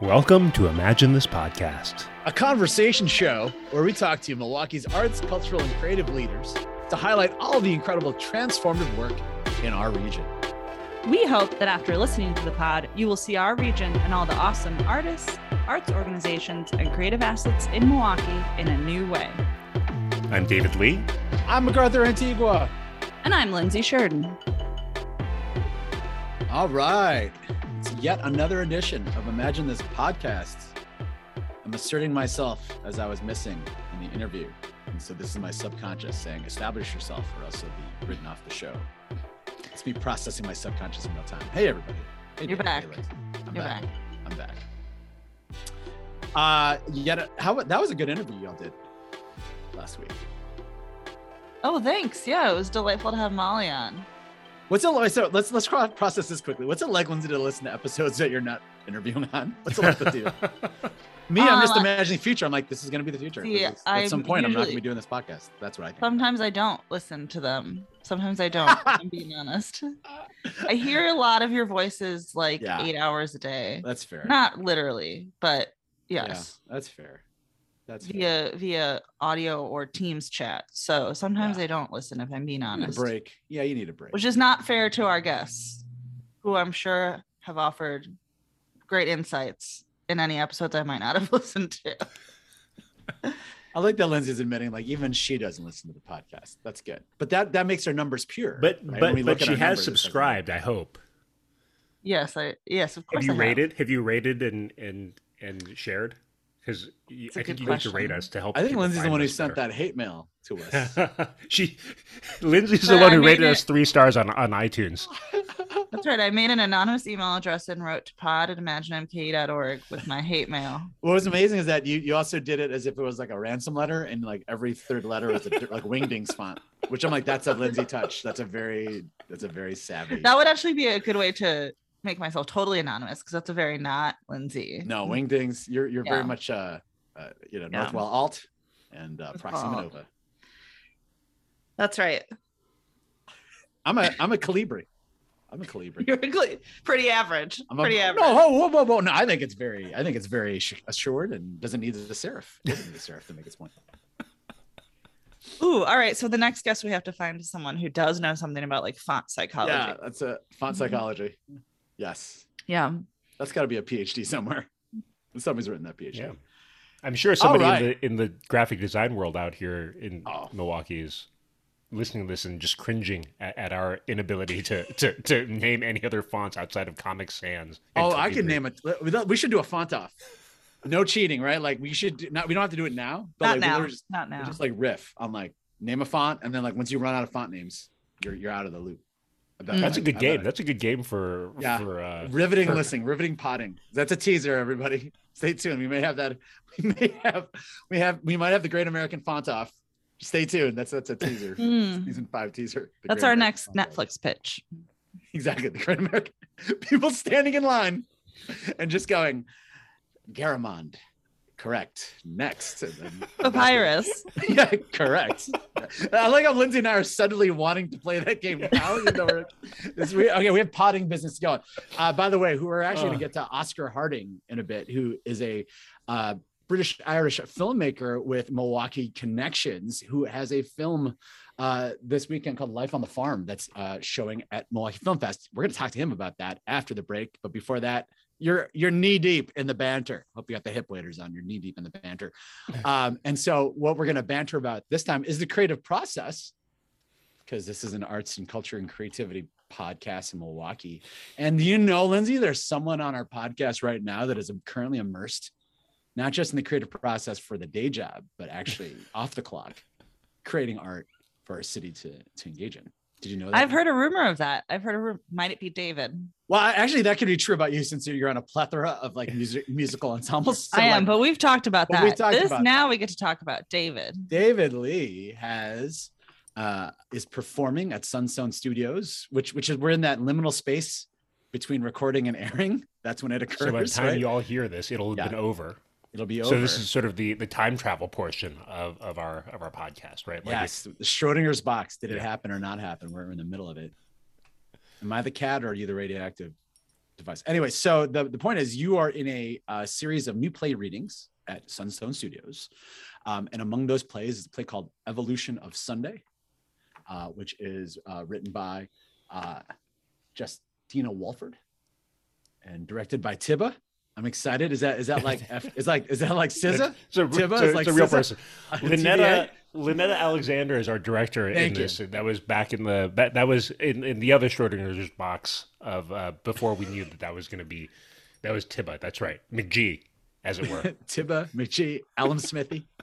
Welcome to Imagine This Podcast. a conversation show where we talk to Milwaukee's arts, cultural, and creative leaders to highlight all the incredible transformative work in our region. We hope that after listening to the pod, you will see our region and all the awesome artists, arts organizations, and creative assets in Milwaukee in a new way. I'm David Lee. I'm MacArthur Antigua. And I'm Lindsay Sheridan. All right. Yet another edition of Imagine This Podcast. I'm asserting myself as I was missing in the interview. And so this is my subconscious saying, establish yourself or else you'll be written off the show. It's me processing my subconscious in real time. Hey, everybody. Hey, You're back. Hey, I'm You're back. back. I'm back. Uh, yet how that was a good interview y'all did last week. Oh, thanks. Yeah, it was delightful to have Molly on. What's it like? So let's let's process this quickly. What's it like, Lindsay, to listen to episodes that you're not interviewing on? What's it like with you? Me, I'm just Um, imagining future. I'm like, this is going to be the future. See, at some I'm point, I'm not going to be doing this podcast. That's what I think. Sometimes I don't listen to them. Sometimes I don't. I'm being honest. I hear a lot of your voices like Yeah. eight hours a day. That's fair. Not literally, but Yeah, yes. that's fair. That's fair. via via audio or Teams chat. So sometimes Yeah. I don't listen if I'm being You need a honest. break. Yeah, you need a break. Which is not fair to our guests, who I'm sure have offered great insights in any episodes I might not have listened to. I like that Lindsay's admitting, like, even she doesn't listen to the podcast. That's good. But that that makes our numbers pure. But right? But we but look at she has numbers, subscribed. I hope. Yes, I yes, of course. Have you I rated? Have you rated and and and shared? Because I think good you need to rate us to help. I think Lindsay's the one who us sent that hate mail to us. she, Lindsay's the one I who rated it- us three stars on on iTunes. That's right. I made an anonymous email address and wrote to pod at imaginemk.org with my hate mail. What was amazing is that you you also did it as if it was like a ransom letter, and like every third letter was a, di- like wingdings font, which I'm like, that's a Lindsay touch. That's a very that's a very savvy. That would actually be a good way to make myself totally anonymous because that's a very not Lindsay. no wingdings. You're you're very much uh, uh you know Yeah. Northwell Alt and uh, Proxima. Nova. That's right. I'm a I'm a Calibri. I'm a Calibri. You're cle- pretty average. I'm a, pretty average. No, whoa, whoa, whoa, whoa. No, I think it's very I think it's very sh- assured and doesn't need the serif. Doesn't need the serif to make its point. Ooh, all right. So the next guest we have to find is someone who does know something about like font psychology. Yeah, that's a font Mhm. psychology. Yes, Yeah. that's got to be a PhD somewhere. Somebody's written that PhD. Yeah. I'm sure somebody right. in the in the graphic design world out here in Oh. Milwaukee is listening to this and just cringing at, at our inability to, to to name any other fonts outside of Comic Sans. Oh, I can name it. We should do a font off. No cheating, right? Like we should do- not. We don't have to do it now. But Not like, now. Just, Not we now. just like riff on like name a font, and then like once you run out of font names, you're you're out of the loop. I Mm. That's a I- good I game. bet- That's a good game for Yeah. for uh, riveting for- listening, riveting potting. That's a teaser, everybody. Stay tuned. We may have that. We may have. We have. We might have the Great American Font Off. Stay tuned. That's that's a teaser. Mm. Season five teaser. That's Great our American next Font Off. Netflix pitch. Exactly. The Great American. People standing in line and just going, Garamond. Correct. Next. And then- Papyrus. yeah, correct. I like how Lindsay and I are suddenly wanting to play that game now. even though we're- this- we, okay, we have potting business going. Uh, by the way, who we're actually going to get to Oscar Harding in a bit, who is a uh, British Irish filmmaker with Milwaukee connections, who has a film uh, this weekend called Life on the Farm that's uh, showing at Milwaukee Film Fest. We're going to talk to him about that after the break. But before that, you're you're knee deep in the banter. Hope you got the hip waders on. You're knee deep in the banter. Um, and so, what we're going to banter about this time is the creative process, because this is an arts and culture and creativity podcast in Milwaukee. And you know, Lindsay, there's someone on our podcast right now that is currently immersed, not just in the creative process for the day job, but actually off the clock, creating art for our city to to engage in. Did you know that? I've heard a rumor of that. I've heard a rumor. Might it be David? Well, actually, that could be true about you since you're on a plethora of like music musical ensembles. So, I am, like, but we've talked about that. we that. talked this about now that. we get to talk about David. David Lee has uh is performing at Sunstone Studios, which which is we're in that liminal space between recording and airing. That's when it occurs. so by the time right? you all hear this, it'll have Yeah. been over. It'll be over. So this is sort of the the time travel portion of of our of our podcast, right? Like yes, Schrodinger's box. Did it happen or not happen? We're in the middle of it. Am I the cat or are you the radioactive device. Anyway, so the, the point is you are in a uh, series of new play readings at Sunstone Studios. Um, and among those plays is a play called Evolution of Sunday, uh, which is uh, written by uh, Justina Walford and directed by Tiba. I'm excited. Is that is that like F, is like is that like SZA? It's a, Tiba it's like it's a real SZA? person. Lynetta, Lynetta Alexander is our director Thank in you. this. That was back in the that, that was in, in the other Schrodinger's box of uh, before we knew that that was going to be that was Tibba. That's right, McGee, as it were. Tibba McGee, Alan Smithy.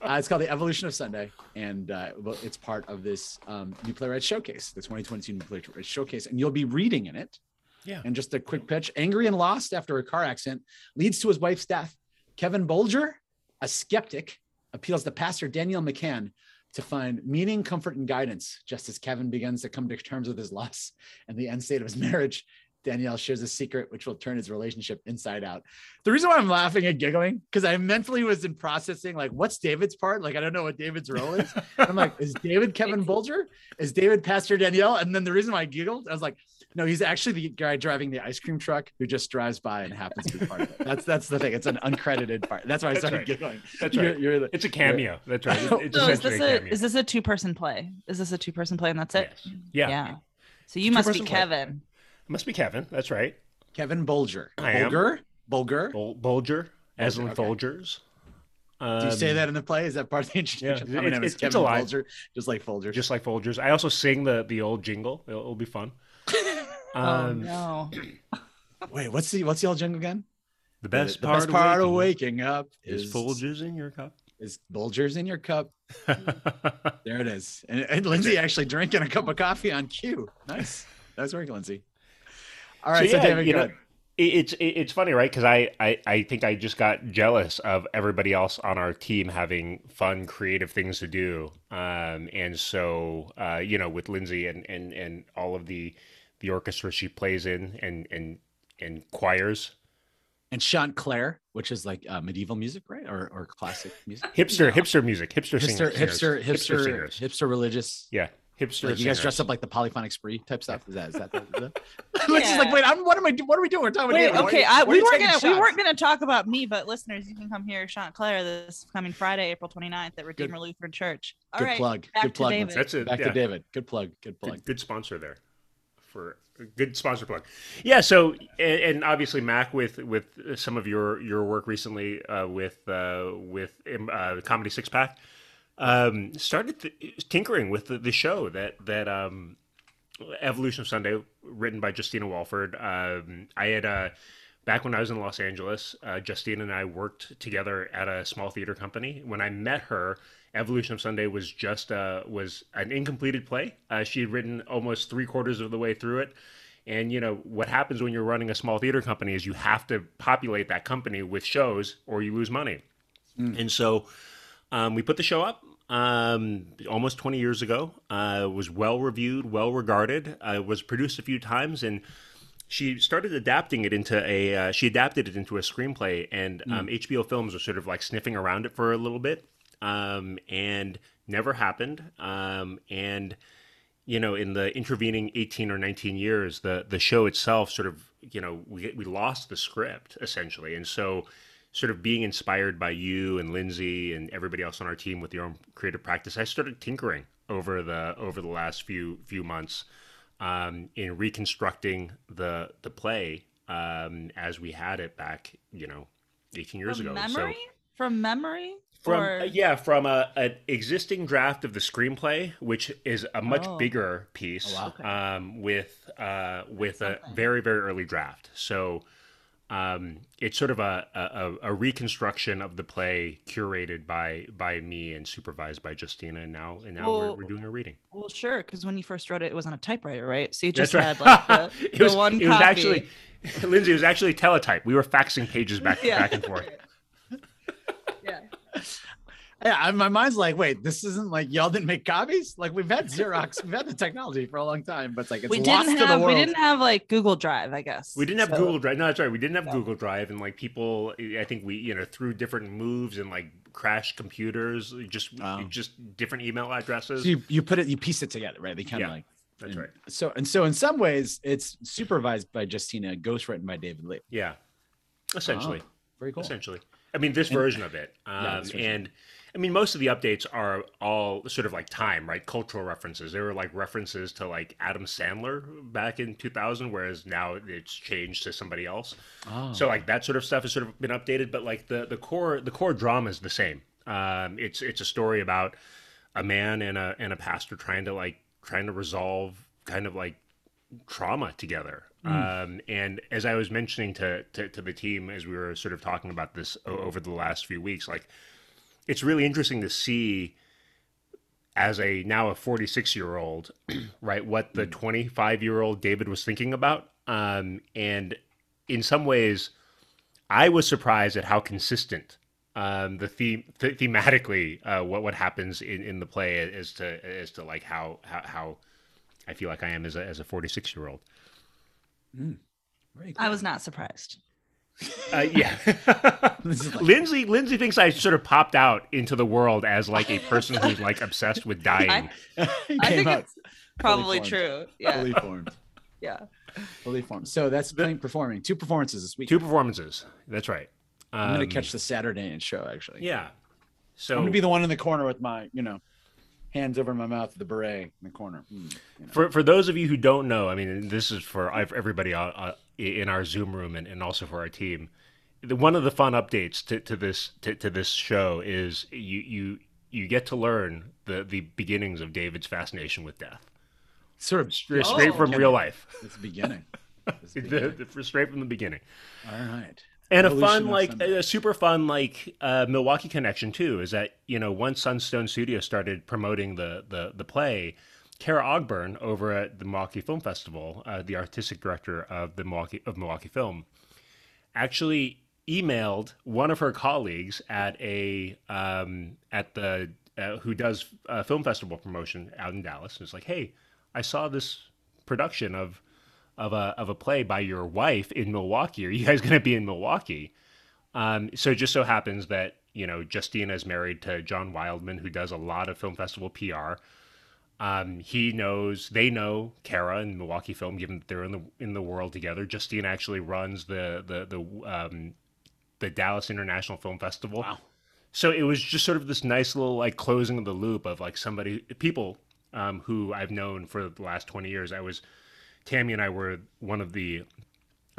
Uh, it's called The Evolution of Sunday, and uh, it's part of this um, New Playwright Showcase, the 2022 New Playwright Showcase, and you'll be reading in it. Yeah. And just a quick pitch: Angry and lost after a car accident leads to his wife's death. Kevin Bolger, a skeptic, appeals to Pastor Daniel McCann to find meaning, comfort, and guidance. Just as Kevin begins to come to terms with his loss and the end state of his marriage, Danielle shares a secret which will turn his relationship inside out. The reason why I'm laughing and giggling because I mentally was in processing like, what's David's part? Like, I don't know what David's role is. I'm like, is David Kevin Bolger? Is David Pastor Danielle? And then the reason why I giggled, I was like, no, he's actually the guy driving the ice cream truck who just drives by and happens to be part of it. That's that's the thing. It's an uncredited part. That's why I started right. giggling. That's You're- right. you're the- It's a cameo. That's right. It's, it's So is this a a is this a two person play? Is this a two person play and that's it? Yes. Yeah. Yeah. So you must be Two-person play. Kevin. Must be Kevin. That's right. Kevin Bulger. I am. Bulger? Bulger? Bol- Bolger, as in okay. Folgers. Um, Do you say that in the play? Is that part of the introduction? Yeah, My name it's- it's- it's Kevin alive. Bolger, just like Folger. Just like Folgers. I also sing the the old jingle. It'll, it'll be fun. Oh Um, no. Wait, what's the what's the old jingle again? The best the part, best part of of waking waking up is is Folgers in your cup. is Bulgers in your cup. There it is. And, and Lindsay actually drinking a cup of coffee on cue. Nice. That's work, Lindsay. All right, so, yeah, David, you go know, ahead. it's it's funny, right? Because I, I I think I just got jealous of everybody else on our team having fun, creative things to do, um, and so uh, you know, with Lindsay and and and all of the the orchestra she plays in and and and choirs, and Chanteclair, which is like uh, medieval music, right? Or or classic music. hipster hipster music, hipster Hipster, singers, hipster, hipster, singers. hipster religious. yeah, hipster. Like you guys dress up like the polyphonic spree type stuff. Is that is that? The, is that? Like, wait, I'm, what am I? do- What are we doing? We're talking Wait, David. Are okay. you- I, why we you weren't gonna we weren't gonna talk about me, but listeners, you can come hear Chanteclair this coming Friday, April 29th at Redeemer Lutheran Church. All Good right, plug. back Good plug. David. Lindsay. That's it. Back yeah. to David. Good plug. Good plug. good, good sponsor there for good sponsor plug. Yeah so and, and obviously mac with with some of your your work recently uh with uh with um, uh comedy six pack um started th- tinkering with the, the show that that um evolution of sunday written by justina walford. Um i had uh back when i was in los angeles uh, justina and i worked together at a small theater company. When i met her evolution of sunday was just uh was an incompleted play uh, she had written almost three quarters of the way through it and you know what happens when you're running a small theater company is you have to populate that company with shows or you lose money and so um, we put the show up um, almost 20 years ago. Uh, was well reviewed, well regarded. Uh, was produced a few times, and she started adapting it into a. Uh, she adapted it into a screenplay, and um, HBO Films was sort of like sniffing around it for a little bit, um, and never happened. Um, and you know, in the intervening 18 or 19 years, the the show itself sort of, you know, we we lost the script essentially, and so sort of being inspired by you and Lindsay and everybody else on our team with your own creative practice, I started tinkering over the over the last few few months um, in reconstructing the the play um, as we had it back, you know, 18 years From ago. memory? So From memory? From Or- uh, yeah, from a an existing draft of the screenplay, which is a much Oh. bigger piece, Oh, um, with uh, with a something. very very early draft. So um, it's sort of a, a a reconstruction of the play, curated by by me and supervised by Justina. And now and now we're, we're doing a reading. Well, sure, because when you first wrote it, it was on a typewriter, right? So you just That's had right. like the, it the was, one it was copy. actually Lindsay. It was actually teletype. We were faxing pages back Yeah. back and forth. Yeah. Yeah, my mind's like, wait, this isn't like y'all didn't make copies. Like we've had Xerox, we've had the technology for a long time, but it's like it's we lost didn't to the have we didn't have like Google Drive, I guess. We didn't have So- Google Drive. No, that's right. We didn't have No. Google Drive, and like people, I think we, you know, through different moves and like crashed computers, just Wow. just different email addresses. So you, you put it, you piece it together, right? They kind of Yeah. like That's And right. So and so in some ways it's supervised by Justina, ghostwritten by David Lee. Yeah, essentially. Oh, very cool. essentially. I mean, this And- version of it. Um, Yeah, version. and I mean, most of the updates are all sort of like time, right? Cultural references. There were like references to like Adam Sandler back in 2000, whereas now it's changed to somebody else. Oh. So like that sort of stuff has sort of been updated, but like the the core the core drama is the same. Um, it's it's a story about a man and a and a pastor trying to like trying to resolve kind of like trauma together. Um, and as I was mentioning to, to to the team as we were sort of talking about this over the last few weeks, like it's really interesting to see as a now a 46 year old right what the 25 year old david was thinking about. Um, and in some ways i was surprised at how consistent um, the theme th- thematically uh, what what happens in, in the play as to as to like how how, how i feel like i am as a, as a 46 year old Very cool. I was not surprised. uh, yeah like- lindsay lindsay thinks i sort of popped out into the world as like a person who's like obsessed with dying He I think it's probably true. Yeah. fully formed. Yeah. Fully formed. So that's playing performing. Two performances this week. two performances that's right I'm gonna Um, catch the Saturday night show actually. yeah so I'm gonna be the one in the corner with my, you know, hands over my mouth, the beret in the corner. Hmm, you know. For for those of you who don't know, I mean, this is for everybody uh, uh, in our Zoom room and, and also for our team. One of the fun updates to, to this to, to this show is you you you get to learn the the beginnings of David's fascination with death, Sort of straight, Oh. straight from real life, It's the beginning. It's the The- beginning. the- straight from the beginning. All right. And a fun, like a super fun, like uh, Milwaukee connection too. Is that you know once Sunstone Studio started promoting the the the play, Cara Ogburn over at the Milwaukee Film Festival, uh, the artistic director of the Milwaukee of Milwaukee Film, actually emailed one of her colleagues at a um, at the uh, who does uh, film festival promotion out in Dallas. And was like, hey, I saw this production of of a of a play by your wife in Milwaukee. Are you guys going to be in Milwaukee? Um, so it just so happens that you know Justina is married to John Wildman, who does a lot of film festival PR. Um, he knows they know Cara and Milwaukee Film, given that they're in the in the world together. Justina actually runs the the the um, the Dallas International Film Festival. Wow. So it was just sort of this nice little like closing of the loop of like somebody people um, who I've known for the last twenty years. I was Tammy and I were one of the,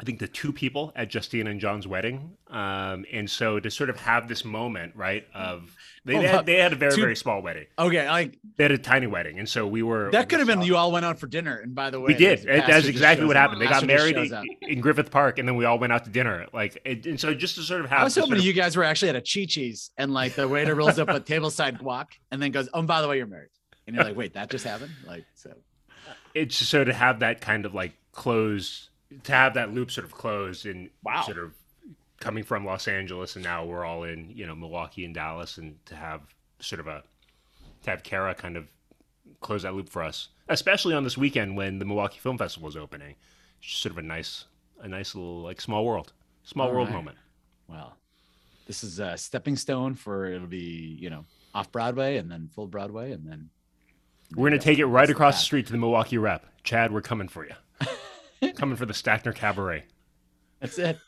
I think the two people at Justine and John's wedding, um, and so to sort of have this moment, right? Of they, they, had, they had a very Two- very small wedding. Okay, like They had a tiny wedding, and so we were. that could have been you all went out for dinner. And by the way, we did. the That- pastor That's exactly what happened. They got married in, in Griffith Park, and then we all went out to dinner. Like, it, and so just to sort of have. I was hoping sort of- you guys were actually at a Chi Chi's and like the waiter rolls up a tableside guac and then goes, "Oh, and by the way, you're married." And you're like, "Wait, that just happened?" Like so. It's so to have that kind of like close to have that loop sort of closed and Wow. sort of coming from Los Angeles and now we're all in you know Milwaukee and Dallas and to have sort of a to have Cara kind of close that loop for us especially on this weekend when the Milwaukee Film Festival is opening it's just sort of a nice a nice little like small world small All world right. moment Well, this is a stepping stone for it'll be you know off Broadway and then full Broadway and then we're gonna take it right across the street to the Milwaukee rep Chad we're coming for you coming for the Stackner Cabaret That's it.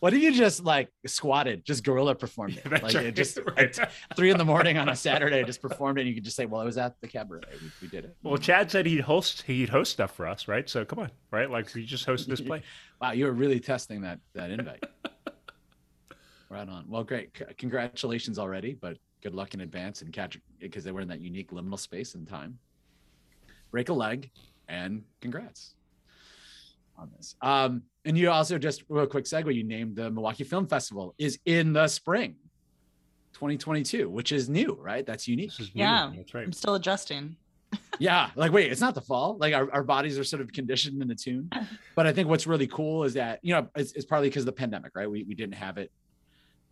What if you just like squatted, just gorilla performed it? That's like right. it just Right. at three in the morning on a Saturday, just performed it. And you could just say, "Well, I was at the cabaret. We, we did it." Well, Chad said he'd host he'd host stuff for us, right? So come on, right? Like he just hosted this play. wow, you were really testing that that invite. right on. Well, great. C- congratulations already, but good luck in advance and catch because they were in that unique liminal space and time. Break a leg, and congrats on this. Um, and you also just real quick segue. You named the Milwaukee Film Festival is in the spring, 2022, which is new, right? That's unique. This is new. Yeah. that's right. I'm still adjusting. yeah like wait it's not the fall like our, our bodies are sort of conditioned and attuned but i think what's really cool is that you know it's, it's partly because of the pandemic right we, we didn't have it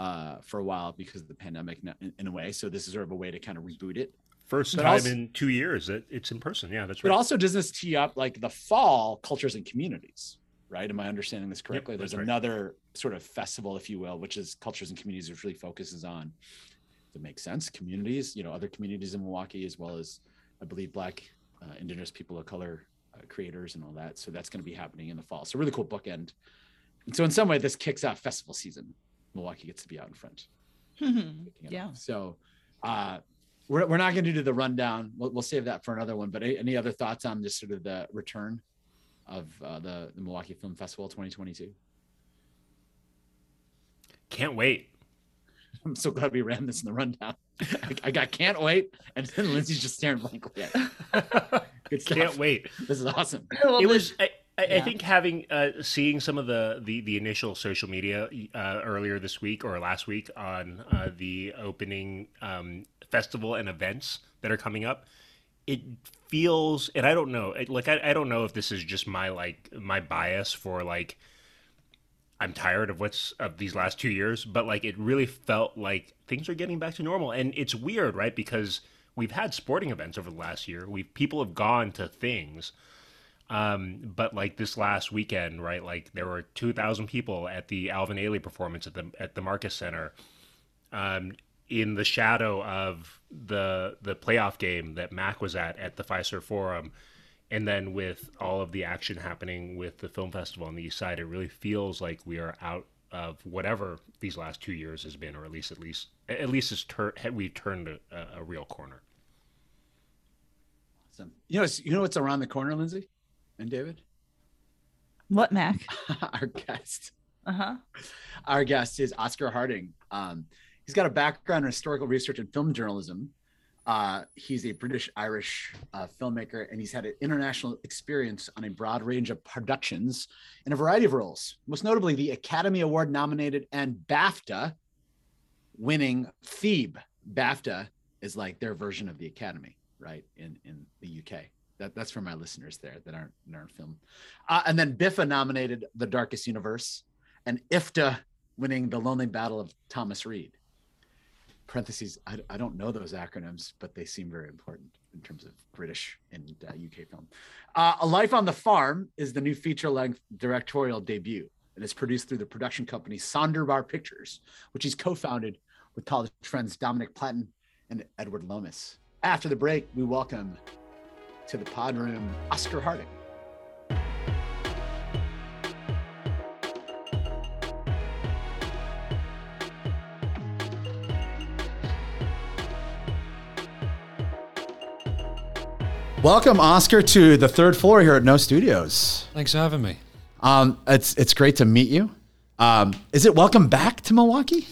uh for a while because of the pandemic in, in a way so this is sort of a way to kind of reboot it First But time also- in two years that it's in person. Yeah, that's right. but also does this tee up like the fall cultures and communities right am i understanding this correctly that's there's right. another sort of festival if you will which is cultures and communities which really focuses on that makes sense communities you know other communities in milwaukee as well as i believe black uh, Indigenous people of color uh, creators and all that. So that's going to be happening in the fall. So really cool bookend. And so in some way, this kicks off festival season. Milwaukee gets to be out in front. yeah. off. So uh, we're, we're not going to do the rundown. We'll, we'll save that for another one. But any other thoughts on just sort of the return of uh, the, the Milwaukee Film Festival 2022? Can't wait. I'm so glad we ran this in the rundown. I, I got can't wait, and then Lindsay's just staring blankly at it. Good stuff. Can't wait. This is awesome. it was I, I, I think having uh, seeing some of the, the the initial social media uh, earlier this week or last week on uh, the opening um, festival and events that are coming up it feels and i don't know it, like I, I don't know if this is just my like my bias for like i'm tired of what's of these last two years but like it really felt like things are getting back to normal. And it's weird right? Because we've had sporting events over the last year. We people have gone to things um, but like this last weekend, right? Like there were two thousand people at the Alvin Ailey performance at the at the Marcus Center, um, in the shadow of the the playoff game that Mac was at at the Fiserv Forum, and then with all of the action happening with the film festival on the East Side, it really feels like we are out of whatever these last two years has been, or at least at least at least it's tur- we've turned a, a real corner. awesome. You know, you know what's around the corner, Lindsay and David? What, Mac? Our guest. Uh huh. Our guest is Oscar Harding. Um, he's got a background in historical research and film journalism. Uh, he's a British Irish uh, filmmaker, and he's had an international experience on a broad range of productions in a variety of roles, most notably the Academy Award nominated and BAFTA winning Theeb. BAFTA is like their version of the Academy, right? In in the UK. That, that's for my listeners there that aren't that aren't film. Uh, and then BIFA nominated The Darkest Universe, and IFTA winning The Lonely Battle of Thomas Reid. Parentheses, I, I don't know those acronyms, but they seem very important in terms of British and uh, UK film. Uh, A Life on the Farm is the new feature length directorial debut. and it's produced through the production company Sonderbar Pictures, which he's co founded with college friends Dominic Platten and Edward Lomas. After the break, we welcome to the pod room Oscar Harding. Welcome, Oscar, to the third floor here at No Studios. Thanks for having me. Um, it's it's great to meet you. Um, is it welcome back to Milwaukee?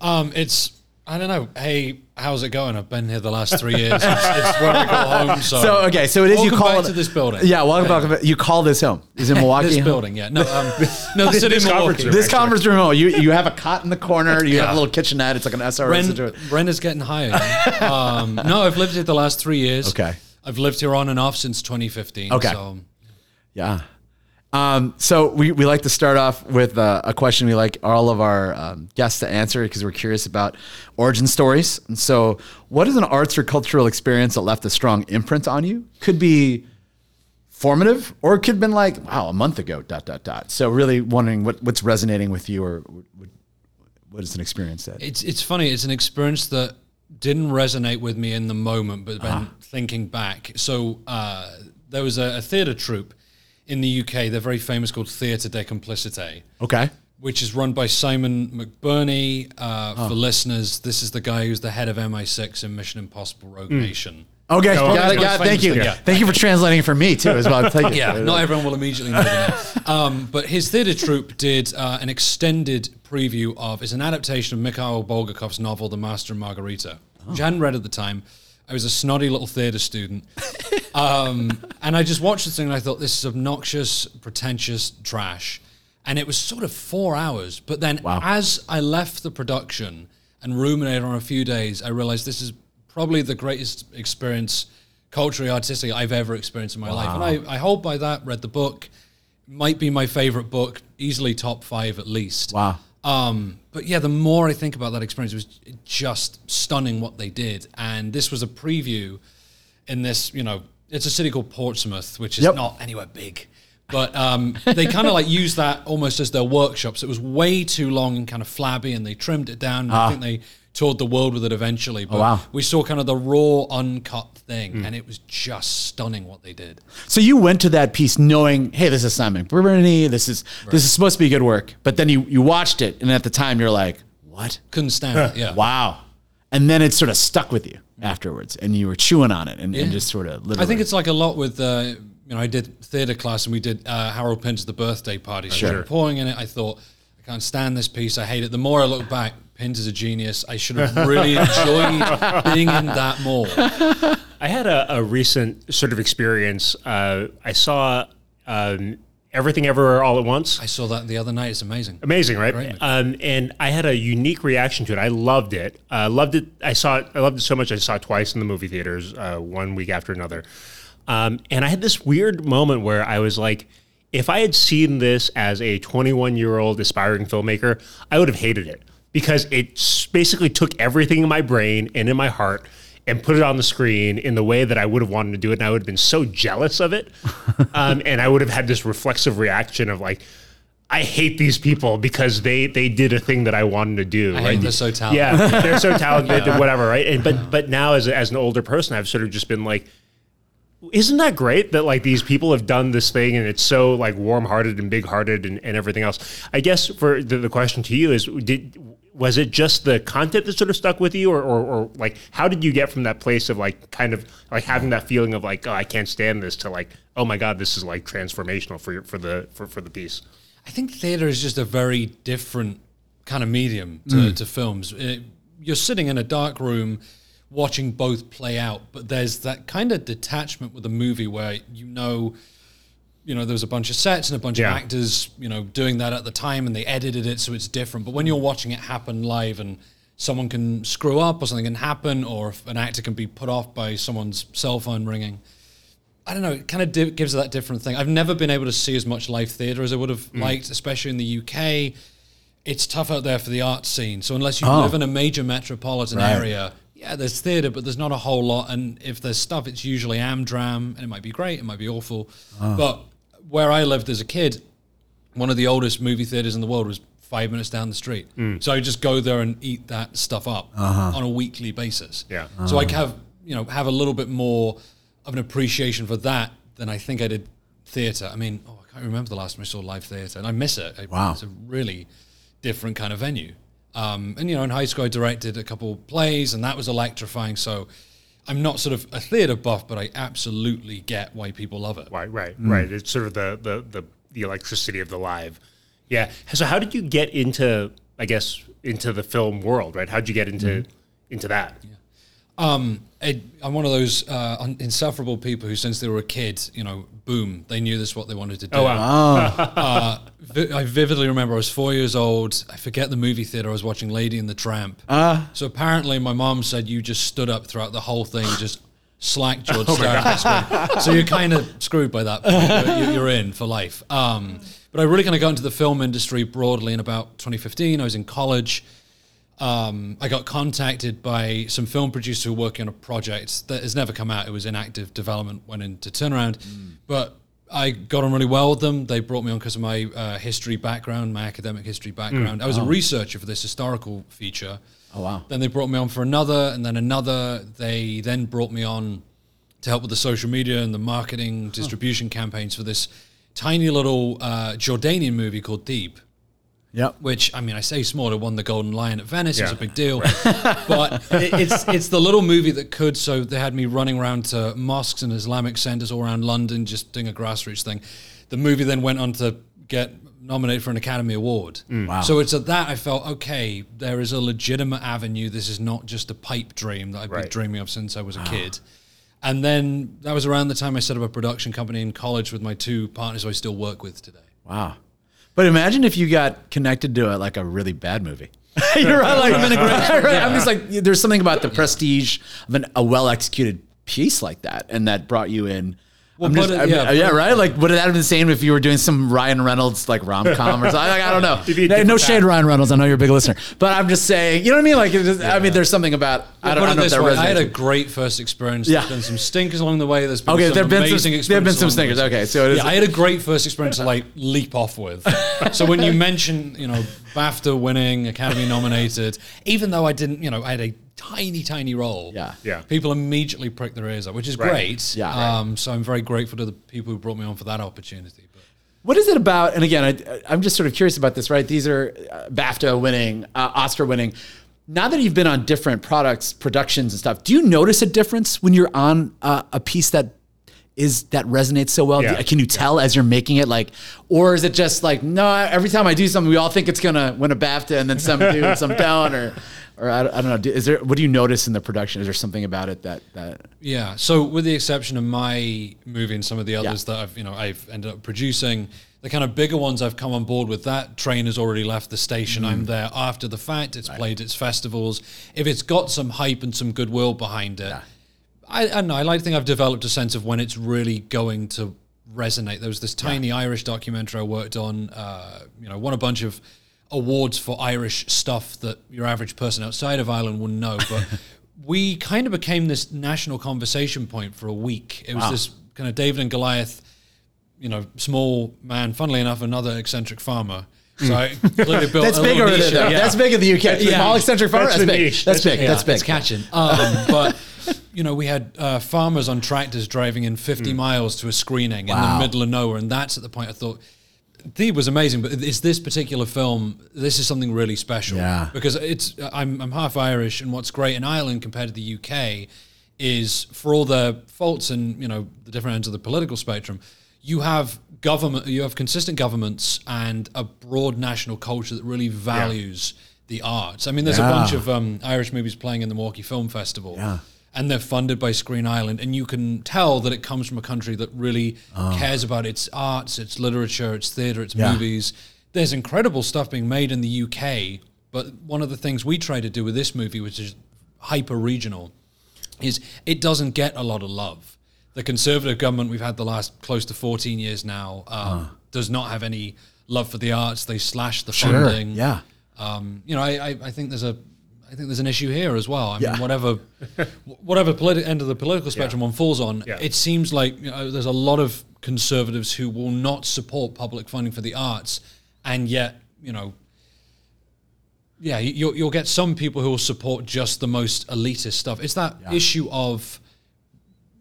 Um, it's I don't know. Hey, how's it going? I've been here the last three years. It's, it's where I call home. So, So okay, so it is you call back it to this building. Yeah, welcome back. You call this home. Is in Milwaukee. this building. Yeah, no, um, no, the city This of conference Milwaukee. room. This conference room. Oh, you you have a cot in the corner. You have a little kitchenette. It's like an SRS. Ren, situation. Ren is getting hired. um, no, I've lived here the last three years. Okay. I've lived here on and off since 2015. Okay. So Yeah. Um, so we, we like to start off with uh, a question we like all of our um, guests to answer because we're curious about origin stories. And so, what is an arts or cultural experience that left a strong imprint on you? Could be formative, or it could have been like, wow, a month ago. Dot dot dot. So, really wondering what, what's resonating with you, or what, what is an experience that? it's it's funny. It's an experience that didn't resonate with me in the moment, but then thinking back. So uh, there was a, a theatre troupe in the UK. They're very famous, called Theatre de Complicité. Okay. which is run by Simon McBurney. Uh, For listeners, this is the guy who's the head of MI6 in Mission Impossible: Rogue Nation. Okay. Oh, got it. Got. Thank you. Yeah. Thank you for translating for me too, as well. Thank you. Yeah, not everyone will immediately know that. Um, but his theatre troupe did uh, an extended preview of it's an adaptation of Mikhail Bulgakov's novel *The Master and Margarita*, which I hadn't read at the time. I was a snotty little theatre student, um, and I just watched this thing and I thought this is obnoxious, pretentious trash. And it was sort of four hours. But then Wow. as I left the production and ruminated on a few days, I realized this is probably the greatest experience culturally, artistically I've ever experienced in my life. And I, I hold by that, read the book, might be my favorite book, easily top five at least. Wow. Um, but yeah, the more I think about that experience, it was just stunning what they did. And this was a preview in this, you know, it's a city called Portsmouth, which is Yep. not anywhere big. But um, they kind of like used that almost as their workshops. It was way too long and kind of flabby, and they trimmed it down. And I think they toured the world with it eventually. But wow. we saw kind of the raw, uncut thing, and it was just stunning what they did. So you went to that piece knowing, hey, this is Simon Burney. This is this is supposed to be good work. But then you you watched it, and at the time you're like, what? Couldn't stand it. Yeah. Wow. And then it sort of stuck with you afterwards, and you were chewing on it, and, and just sort of. Literally. I think it's like a lot with, uh, you know, I did theatre class and we did uh, Harold Pinter's The Birthday Party. So Sure. pouring in it, I thought, I can't stand this piece. I hate it. The more I look back, Pinter's a genius. I should have really enjoyed being in that more. I had a, a recent sort of experience. Uh, I saw um, Everything Everywhere All at Once. I saw that the other night. It's amazing. Amazing, right? Right. Um, and I had a unique reaction to it. I loved it. Uh, loved it. I saw it. I loved it so much. I saw it twice in the movie theaters, uh, one week after another. Um, and I had this weird moment where I was like, if I had seen this as a 21 year old aspiring filmmaker, I would have hated it because it basically took everything in my brain and in my heart and put it on the screen in the way that I would have wanted to do it. And I would have been so jealous of it. um, and I would have had this reflexive reaction of like, I hate these people because they they did a thing that I wanted to do. I right? hate they're so talented. Yeah, they're so talented, and whatever, right? And but but now as as an older person, I've sort of just been like, isn't that great that like these people have done this thing and it's so like warm-hearted and big-hearted and, and everything else. I guess for the, the question to you is, did was it just the content that sort of stuck with you, or, or or like how did you get from that place of like kind of like having that feeling of like oh I can't stand this to like oh my god this is like transformational for your, for the for, for the piece. I think theatre is just a very different kind of medium to, mm. to films. It, you're sitting in a dark room watching both play out, but there's that kind of detachment with a movie where you know, you know, there's a bunch of sets and a bunch Yeah. of actors, you know, doing that at the time, and they edited it so it's different. But when you're watching it happen live and someone can screw up or something can happen, or if an actor can be put off by someone's cell phone ringing. I don't know. It kind of di- gives that different thing. I've never been able to see as much live theatre as I would have mm. liked, especially in the UK. It's tough out there for the art scene. So unless you Oh. live in a major metropolitan Right. area, yeah, there's theatre, but there's not a whole lot. And if there's stuff, it's usually Amdram, and it might be great, it might be awful. Ah. But where I lived as a kid, one of the oldest movie theaters in the world was five minutes down the street. Mm. So I just go there and eat that stuff up uh-huh. on a weekly basis. Yeah. So I ah. have you know have a little bit more of an appreciation for that than I think I did theatre. I mean, oh, I can't remember the last time I saw live theatre, and I miss it. I- Wow. It's a really different kind of venue. Um, and you know, in high school, I directed a couple plays, and that was electrifying. So. I'm not sort of a theatre buff, but I absolutely get why people love it. Right, right, right. It's sort of the, the the the electricity of the live. Yeah. So how did you get into I guess into the film world, right? How'd you get into into that? Um, I, I'm one of those uh, un- insufferable people who, since they were a kid, you know, boom, they knew this is what they wanted to do. Oh wow. uh, vi- I vividly remember I was four years old. I forget the movie theater. I was watching Lady and the Tramp. Ah. so apparently, my mom said you just stood up throughout the whole thing, just slack jawed Oh staring at the screen. So you're kind of screwed by that. Point. You're, you're in for life. Um, but I really kind of got into the film industry broadly in about 2015. I was in college. Um, I got contacted by some film producers who were working on a project that has never come out. It was in active development, went into turnaround, but I got on really well with them. They brought me on because of my uh, history background, my academic history background. I was a researcher for this historical feature. Oh, wow. Then they brought me on for another, and then another. They then brought me on to help with the social media and the marketing distribution campaigns for this tiny little uh, Jordanian movie called Theeb Yep. which I mean, I say smaller It won the Golden Lion at Venice. It's Yeah. a big deal, but it, it's it's the little movie that could. So they had me running around to mosques and Islamic centers all around London, just doing a grassroots thing. The movie then went on to get nominated for an Academy Award. Mm, wow. So it's at that I felt okay. There is a legitimate avenue. This is not just a pipe dream that I've been dreaming of since I was a ah. kid. And then that was around the time I set up a production company in college with my two partners who I still work with today. Wow. But imagine if you got connected to a, like a really bad movie. You're right, like, I'm, great, right? I'm just like, there's something about the prestige of an, a well executed piece like that, and that brought you in. I'm just, but, uh, I mean, yeah, uh, right. Like, would that have been the same if you were doing some Ryan Reynolds like rom com or something? Like, I don't know. It'd be a No, shade. Ryan Reynolds. I know you're a big listener, but I'm just saying. You know what I mean? Like, it just, I mean, there's something about I don't, I don't know if that way, I had a great first experience. Yeah. There's been some stinkers along the way. There's been Okay, some there've been some- amazing there've been some stinkers. Okay, so it is- yeah, I had a great first experience to like leap off with. so when you mention, you know, BAFTA winning, Academy nominated, even though I didn't, you know, I had a tiny, tiny role. Yeah. Yeah. People immediately prick their ears up, which is Right. great. Yeah. Um, so I'm very grateful to the people who brought me on for that opportunity. But What is it about? And again, I, I'm just sort of curious about this, right? These are uh, BAFTA winning, uh, Oscar winning. Now that you've been on different products, productions, and stuff, do you notice a difference when you're on uh, a piece that is that resonates so well? Yeah. Can you tell as you're making it, like, or is it just like, no? Every time I do something, we all think it's gonna win a BAFTA, and then some do, and some don't, or, or I, don't- I don't know. Is there? What do you notice in the production? Is there something about it that that? Yeah. So with the exception of my movie and some of the others that I've, you know, I've ended up producing, the kind of bigger ones I've come on board with, that train has already left the station. I'm mm. there after the fact. It's played its festivals. If it's got some hype and some goodwill behind it, I, I don't know. I like to think I've developed a sense of when it's really going to resonate. There was this tiny Irish documentary I worked on. Uh, you know, won a bunch of awards for Irish stuff that your average person outside of Ireland wouldn't know. But we kind of became this national conversation point for a week. It was this kind of David and Goliath, you know, small man. Funnily enough, another eccentric farmer. So I clearly built That's a big little niche there. out. though. That's big in the UK. Yeah. Small eccentric farmer. That's That's, the big. niche. That's That's- big. That's big. It's catching. Um, but you know, we had uh, farmers on tractors driving in 50 miles to a screening in Wow. the middle of nowhere, and that's at the point I thought. The was amazing, but it's this particular film. This is something really special. Yeah. Because it's I'm I'm half Irish, and what's great in Ireland compared to the UK is for all the faults and you know the different ends of the political spectrum, you have government, you have consistent governments and a broad national culture that really values the arts. I mean, there's a bunch of um, Irish movies playing in the Milwaukee Film Festival. Yeah. And they're funded by Screen Ireland, and you can tell that it comes from a country that really cares about its arts, its literature, its theatre, its Oh. Yeah. movies. There's incredible stuff being made in the UK, but one of the things we try to do with this movie, which is hyper regional, is it doesn't get a lot of love. The conservative government we've had the last close to 14 years now um, does not have any love for the arts. They slash the Sure. funding. Yeah. Um, you know, I, I, I think there's a I think there's an issue here as well. I Yeah. mean, whatever whatever politi- end of the political spectrum one falls on, Yeah. it seems like you know, there's a lot of conservatives who will not support public funding for the arts, and yet you know. Yeah, you- you'll, you'll get some people who will support just the most elitist stuff. It's that issue of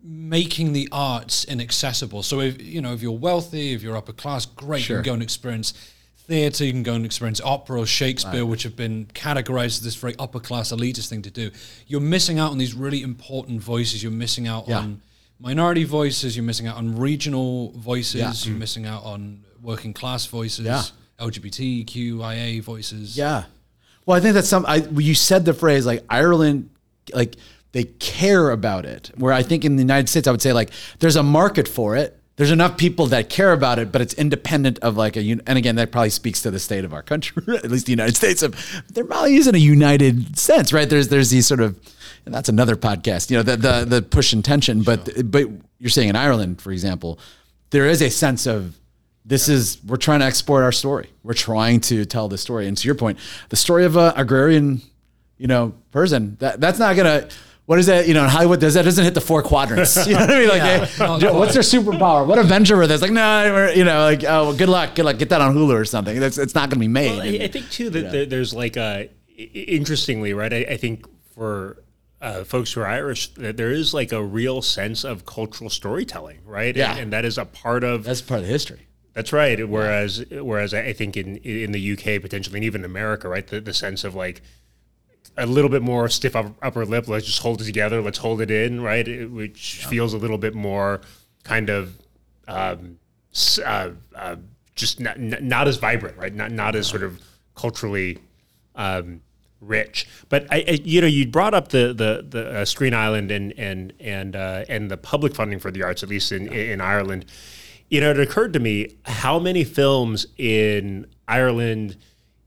making the arts inaccessible. So if you know if you're wealthy, if you're upper class, great, Sure. you can go and experience theatre, you can go and experience opera or Shakespeare, which have been categorized as this very upper class elitist thing to do. You're missing out on these really important voices. You're missing out Yeah. on minority voices. You're missing out on regional voices. Yeah. You're mm. missing out on working class voices. Yeah. LGBTQIA voices. Yeah. Well, I think that's some. I you said the phrase like Ireland, like they care about it. Where I think in the United States, I would say like there's a market for it. There's enough people that care about it, but it's independent of like a. un- And again, that probably speaks to the state of our country, at least the United States. Of there probably isn't a united sense, right? There's there's these sort of, and that's another podcast. You know, the the the push and tension. But but you're saying in Ireland, for example, there is a sense of this is we're trying to export our story. We're trying to tell the story. And to your point, the story of a agrarian, you know, person that that's not gonna. What is that? You know, in Hollywood, does that doesn't hit the four quadrants? You know what I mean? Like, hey, what's their superpower? What Avenger were they? Like, no, we're, you know, like, oh, well, good luck, good luck, get that on Hulu or something. That's it's not gonna be made. Well, I, I think too that there- there's like a i- interestingly, right? I, I think for uh, folks who are Irish, that there is like a real sense of cultural storytelling, right? Yeah. and, and that is a part of that's part of the history. That's right. Whereas, whereas I think in in the UK potentially, and even America, right, the, the sense of like a little bit more stiff upper, upper lip. Let's just hold it together. Let's hold it in, right? It- which feels a little bit more kind of um, uh, uh, just not, not as vibrant, right? Not not as sort of culturally um, rich. But I, I, you know, you brought up the the the uh, Screen Ireland and and and uh, and the public funding for the arts, at least in in Ireland. You know, it occurred to me how many films in Ireland,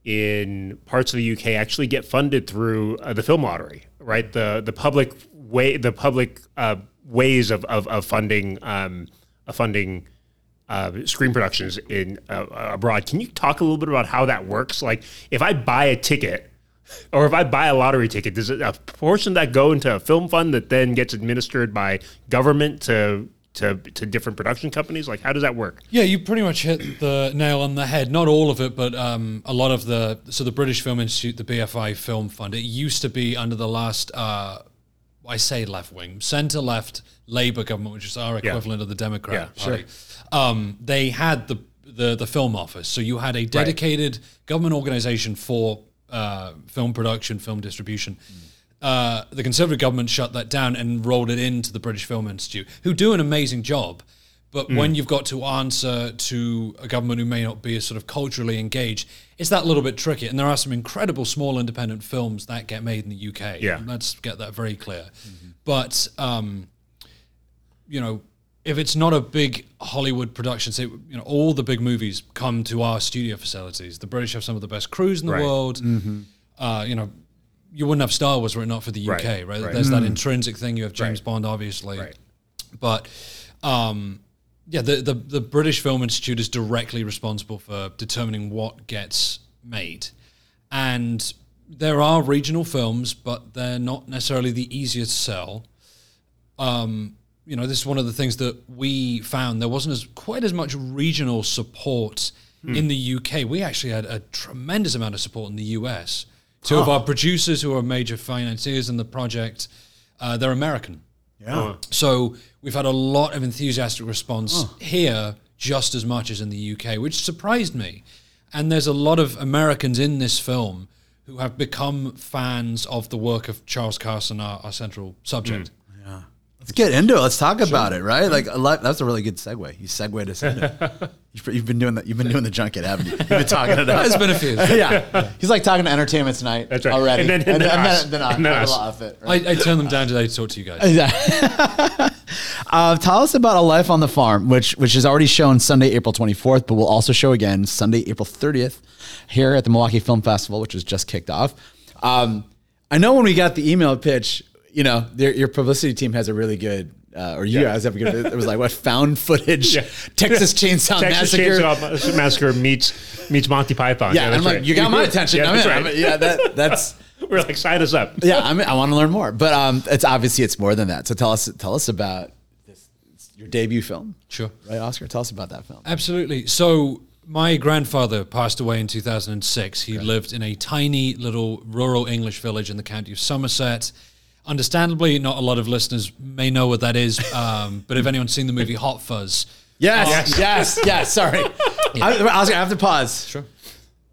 in parts of the UK, actually get funded through uh, the film lottery, right? The the public way, the public uh, ways of of, of funding. Um, uh, funding uh, screen productions in uh, abroad. Can you talk a little bit about how that works? Like, if I buy a ticket, or if I buy a lottery ticket, does a portion of that go into a film fund that then gets administered by government to to to different production companies? Like, how does that work? Yeah, you pretty much hit the nail on the head. Not all of it, but um, a lot of the. So the British Film Institute, the BFI Film Fund, it used to be under the last. Uh, I say left wing, centre left Labour government, which is our equivalent of the Democrat Yeah, Party. Um, they had the, the the film office, so you had a dedicated government organisation for uh, film production, film distribution. Uh, the Conservative government shut that down and rolled it into the British Film Institute, who do an amazing job. But when you've got to answer to a government who may not be as sort of culturally engaged, it's that little bit tricky. And there are some incredible small independent films that get made in the UK. Yeah. Let's get that very clear. But, um, you know, if it's not a big Hollywood production, say, you know, all the big movies come to our studio facilities. The British have some of the best crews in the Right. world. Uh, you know, you wouldn't have Star Wars were it not for the UK, Right, right? right. There's that intrinsic thing. You have James Right. Bond, obviously. Right. But um, yeah, the, the the British Film Institute is directly responsible for determining what gets made, and there are regional films, but they're not necessarily the easiest to sell. Um, you know, this is one of the things that we found. There wasn't as quite as much regional support in the UK. We actually had a tremendous amount of support in the US. Two of our producers, who are major financiers in the project, uh, they're American. Yeah. So we've had a lot of enthusiastic response here, just as much as in the UK, which surprised me. And there's a lot of Americans in this film who have become fans of the work of Charles Carson, our, our central subject. Let's get into it. Let's talk about it, right? Like a lot, that's a really good segue. You segued us into. You've, you've been doing that. You've been doing the junket, haven't you? You've been talking it up. it's been a few. yeah, he's like talking to Entertainment Tonight That's right. already, And then- and then us. then, I And then I off it. right? I, I turned them down today to talk to you guys. Uh, tell us about a life on the farm, which which is already shown Sunday, April 24th, but we'll also show again Sunday, April 30th, here at the Milwaukee Film Festival, which was just kicked off. Um, I know when we got the email pitch, you know, their, your publicity team has a really good, uh, or you Yeah. guys have a good. It was like what found footage, Yeah. Texas Chainsaw Texas Massacre. Chainsaw Massacre meets meets Monty Python. Yeah, and I'm that's like, right. you got my attention. Yeah, I'm that's right. Yeah, that that's. We're like, sign us up. yeah, I mean, I want to learn more, but um, it's obviously it's more than that. So tell us, tell us about this, it's your debut film, Sure. right, Oscar? Tell us about that film. Absolutely. So my grandfather passed away in 2006. He lived in a tiny little rural English village in the county of Somerset. Understandably, not a lot of listeners may know what that is, um, but if anyone's seen the movie Hot Fuzz, Yes, yes, yes. Sorry, I, Oscar, I have to pause. Sure.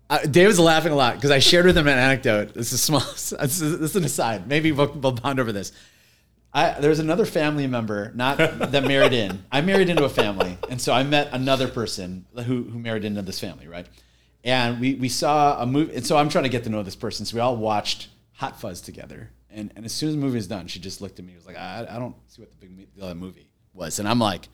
Uh, David's laughing a lot because I shared with him an anecdote. This is small. This is, this is an aside. Maybe we'll, we'll bond over this. I, there was another family member, not that married in. I married into a family, and so I met another person who, who married into this family, right? And we, we saw a movie, and so I'm trying to get to know this person. So we all watched Hot Fuzz together, and, and as soon as the movie was done, she just looked at me. and was like, I, I don't see what the big the other movie was, and I'm like,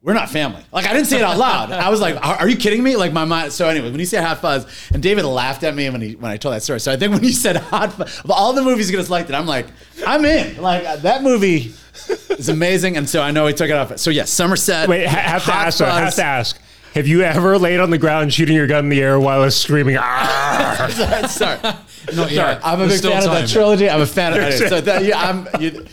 we're not family. Like I didn't say it out loud. I was like, are, are you kidding me? Like my mind. So anyway, when you say Hot Fuzz, and David laughed at me when he when I told that story. So I think when you said Hot Fuzz, of all the movies you're gonna select it, I'm like, I'm in. Like uh, that movie is amazing, and so I know he took it off. So yes, Somerset. Wait, ha- have to ask. though, Have to ask. Have you ever laid on the ground shooting your gun in the air while it's screaming? "Ah"? Sorry, not yet. I'm a There's big still fan of time. that trilogy. I'm a fan of it. So that, yeah, I'm. You,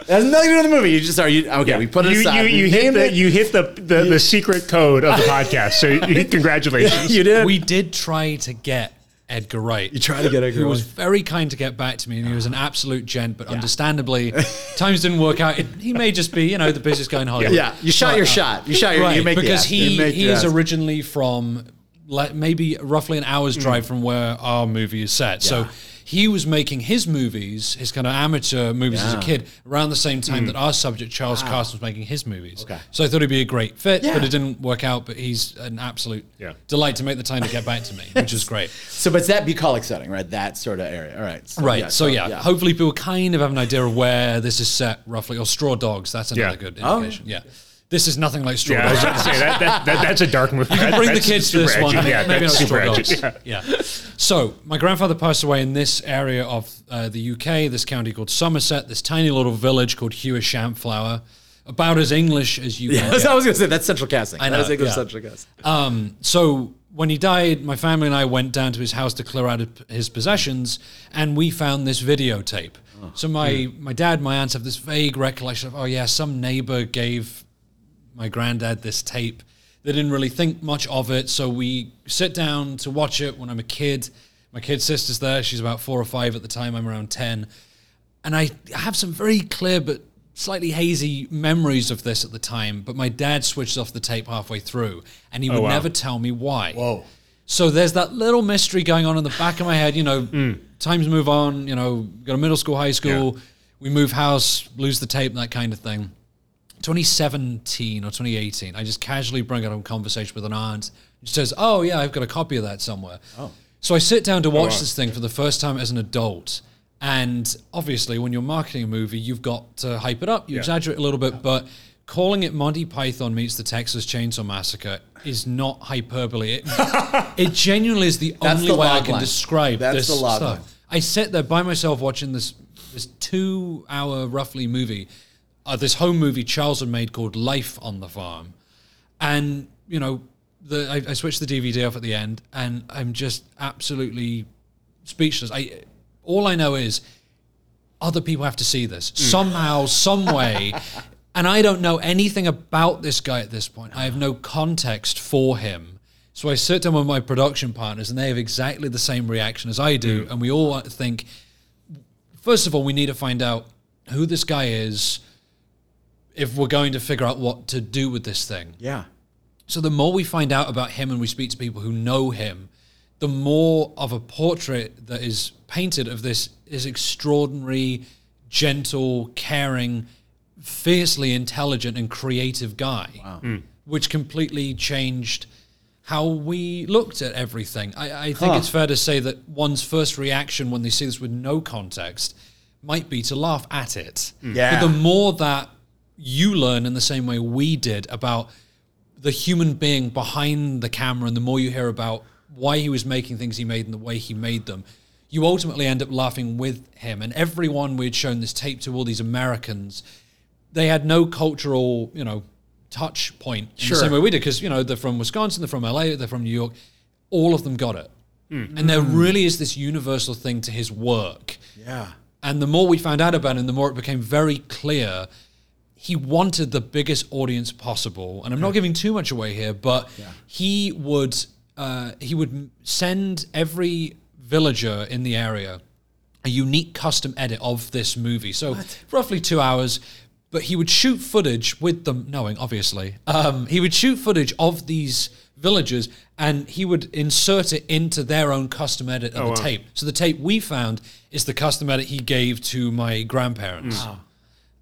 it has nothing to do with the movie. You just are. You, okay, we put it you, aside. You, you We hit named the it. you hit the the, the secret code of the podcast. So you- congratulations. You did. We did try to get Edgar Wright. You tried to get Edgar Who was very kind to get back to me, and he was an absolute gent. But understandably, times didn't work out. It, he may just be, you know, the busiest guy in Hollywood. yeah, you shot But, your uh, shot. You shot your. right you make because he make he is ass. originally from like maybe roughly an hour's drive from where our movie is set. So Yeah. He was making his movies, his kind of amateur movies as a kid, around the same time hmm. that our subject Charles ah. Carson was making his movies. Okay. So I thought he'd be a great fit, Yeah. but it didn't work out. But he's an absolute Yeah. delight to make the time to get back to me, which is great. So, but it's that bucolic setting, right? That sort of area. All right. So, Right. so, yeah, hopefully people kind of have an idea of where this is set roughly. Or Straw Dogs. That's another Yeah. good Oh. indication. Yeah. This is nothing like Straw Yeah, I was Dogs. say that, that, that that's a dark movie. You can bring the kids to this one. Yeah, maybe not that's super Straw edgy. Dogs. Yeah. Yeah. So my grandfather passed away in this area of uh, the UK, this county called Somerset, this tiny little village called Huish Champflower. about as English as you can. Get. I was gonna say. That's central casting. I That is know, English yeah. central casting. Um, so when he died, my family and I went down to his house to clear out his possessions, and we found this videotape. So my my dad, my aunts have this vague recollection of, oh yeah, some neighbor gave my granddad this tape. They didn't really think much of it, so we sit down to watch it when I'm a kid. My kid sister's there; she's about four or five at the time. I'm around ten, and I have some very clear but slightly hazy memories of this at the time. But my dad switched off the tape halfway through, and he oh, would wow. never tell me why. Whoa! So there's that little mystery going on in the back of my head. You know, mm. times move on. You know, go to middle school, high school. We move house, lose the tape, that kind of thing. 2017 or 2018, I just casually bring it up in conversation with an aunt. She says, "Oh yeah, I've got a copy of that somewhere." Oh. So I sit down to watch this thing for the first time as an adult, and obviously, when you're marketing a movie, you've got to hype it up. You exaggerate a little bit, but calling it Monty Python meets the Texas Chainsaw Massacre is not hyperbole. It, it genuinely is the That's only the way I can line. describe That's this the stuff. line. I sit there by myself watching this this two hour roughly movie, uh, this home movie Charles had made called Life on the Farm, and you know, the I, I switched the DVD off at the end, and I'm just absolutely speechless. I all I know is other people have to see this somehow, some way. And I don't know anything about this guy at this point. I have no context for him. So I sit down with my production partners, and they have exactly the same reaction as I do. And we all think, first of all, we need to find out who this guy is if we're going to figure out what to do with this thing. Yeah. So the more we find out about him and we speak to people who know him, the more of a portrait that is painted of this is extraordinary, gentle, caring, fiercely intelligent and creative guy, hmm. which completely changed how we looked at everything. I, I think it's fair to say that one's first reaction when they see this with no context might be to laugh at it. Yeah. But the more that you learn in the same way we did about the human being behind the camera, and the more you hear about why he was making things he made and the way he made them, you ultimately end up laughing with him. And everyone we'd shown this tape to, all these Americans, they had no cultural, you know, touch point in Sure. the same way we did, because you know they're from Wisconsin, they're from LA, they're from New York. All of them got it, mm. and there really is this universal thing to his work. Yeah. And the more we found out about him, the more it became very clear he wanted the biggest audience possible. And I'm not giving too much away here, but he would uh, he would send every villager in the area a unique custom edit of this movie. So roughly two hours. But he would shoot footage with them knowing, obviously. Um, he would shoot footage of these villagers and he would insert it into their own custom edit of the tape. So the tape we found is the custom edit he gave to my grandparents.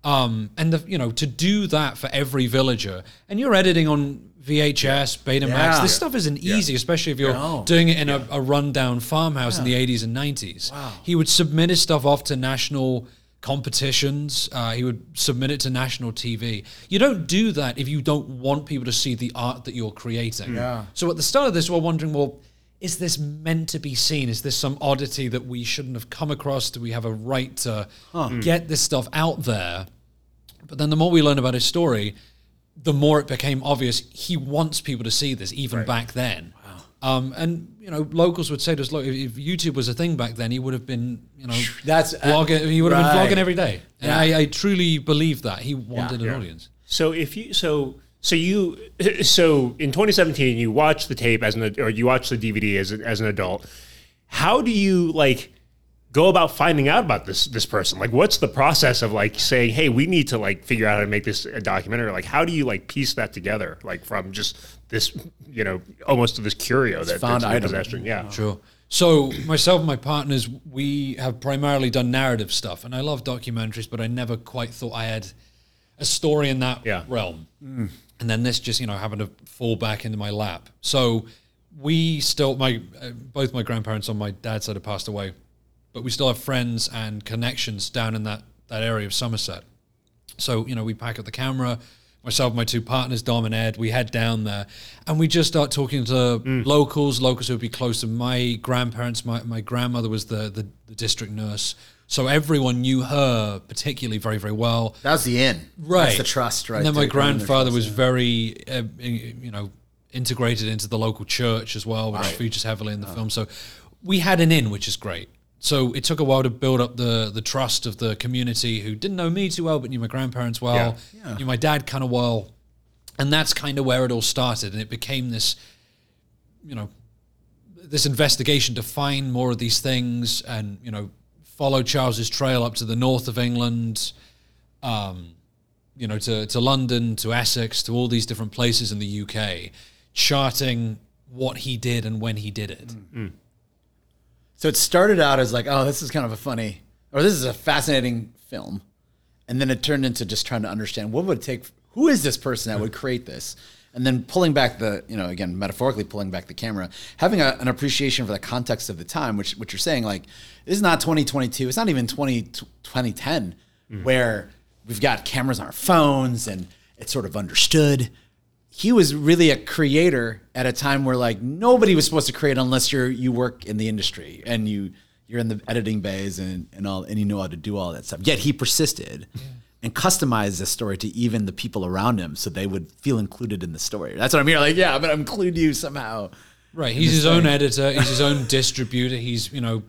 Um, and the, you know to do that for every villager, and you're editing on VHS, Betamax. Yeah. This stuff isn't easy, especially if you're No. doing it in a, a rundown farmhouse in the 80s and 90s. He would submit his stuff off to national competitions. Uh, he would submit it to national TV. You don't do that if you don't want people to see the art that you're creating. Yeah. So at the start of this, we're wondering, well, is this meant to be seen? Is this some oddity that we shouldn't have come across? Do we have a right to get this stuff out there? But then the more we learn about his story, the more it became obvious he wants people to see this, even back then. Um, and you know, locals would say to us, "Look, if, if YouTube was a thing back then, he would have been, you know, That's- uh, vlogging. He would have been vlogging every day." And Yeah. I, I truly believe that he wanted an Yeah. audience. So if you so so you so in 2017 you watch the tape as an or you watch the DVD as a, as an adult. How do you like go about finding out about this this person? Like, what's the process of like saying, "Hey, we need to like figure out how to make this a documentary"? Like, how do you like piece that together? Like from just this, you know, almost to this curio that, found that's in your item. possession. Yeah. Sure. So myself and my partners, we have primarily done narrative stuff, and I love documentaries, but I never quite thought I had a story in that Yeah. realm. Mm. And then this just, you know, happened to fall back into my lap. So we still, my uh, both my grandparents on my dad's side have passed away, but we still have friends and connections down in that that area of Somerset. So, you know, we pack up the camera, myself, my two partners, Dom and Ed, we head down there and we just start talking to locals, locals who would be close to my grandparents. My, my grandmother was the, the, the district nurse. So everyone knew her particularly very, very well. That was the in. Right. That's the trust, right? And then my there, growing their grandfather trust, was yeah. very, uh, you know, integrated into the local church as well, which features heavily in the Oh. film. So we had an in, which is great. So it took a while to build up the the trust of the community who didn't know me too well, but knew my grandparents well, knew my dad kind of well, and that's kind of where it all started. And it became this, you know, this investigation to find more of these things, and you know, follow Charles's trail up to the north of England, um, you know, to to London, to Essex, to all these different places in the UK, charting what he did and when he did it. Mm. Mm. So it started out as like, oh, this is kind of a funny, or this is a fascinating film, and then it turned into just trying to understand what would it take. Who is this person that would mm. create this? And then pulling back the, you know, again, metaphorically pulling back the camera, having a, an appreciation for the context of the time, which, which you're saying, like, this is not 2022. It's not even 20, 2010, mm. where we've got cameras on our phones and it's sort of understood he was really a creator at a time where like nobody was supposed to create unless you're you work in the industry and you you're in the editing bays and, and all and you know how to do all that stuff. Yet he persisted and customize the story to even the people around him so they would feel included in the story. That's what I'm here like, yeah, I'm gonna include you somehow. Right. He's his own editor. He's his own distributor. He's you know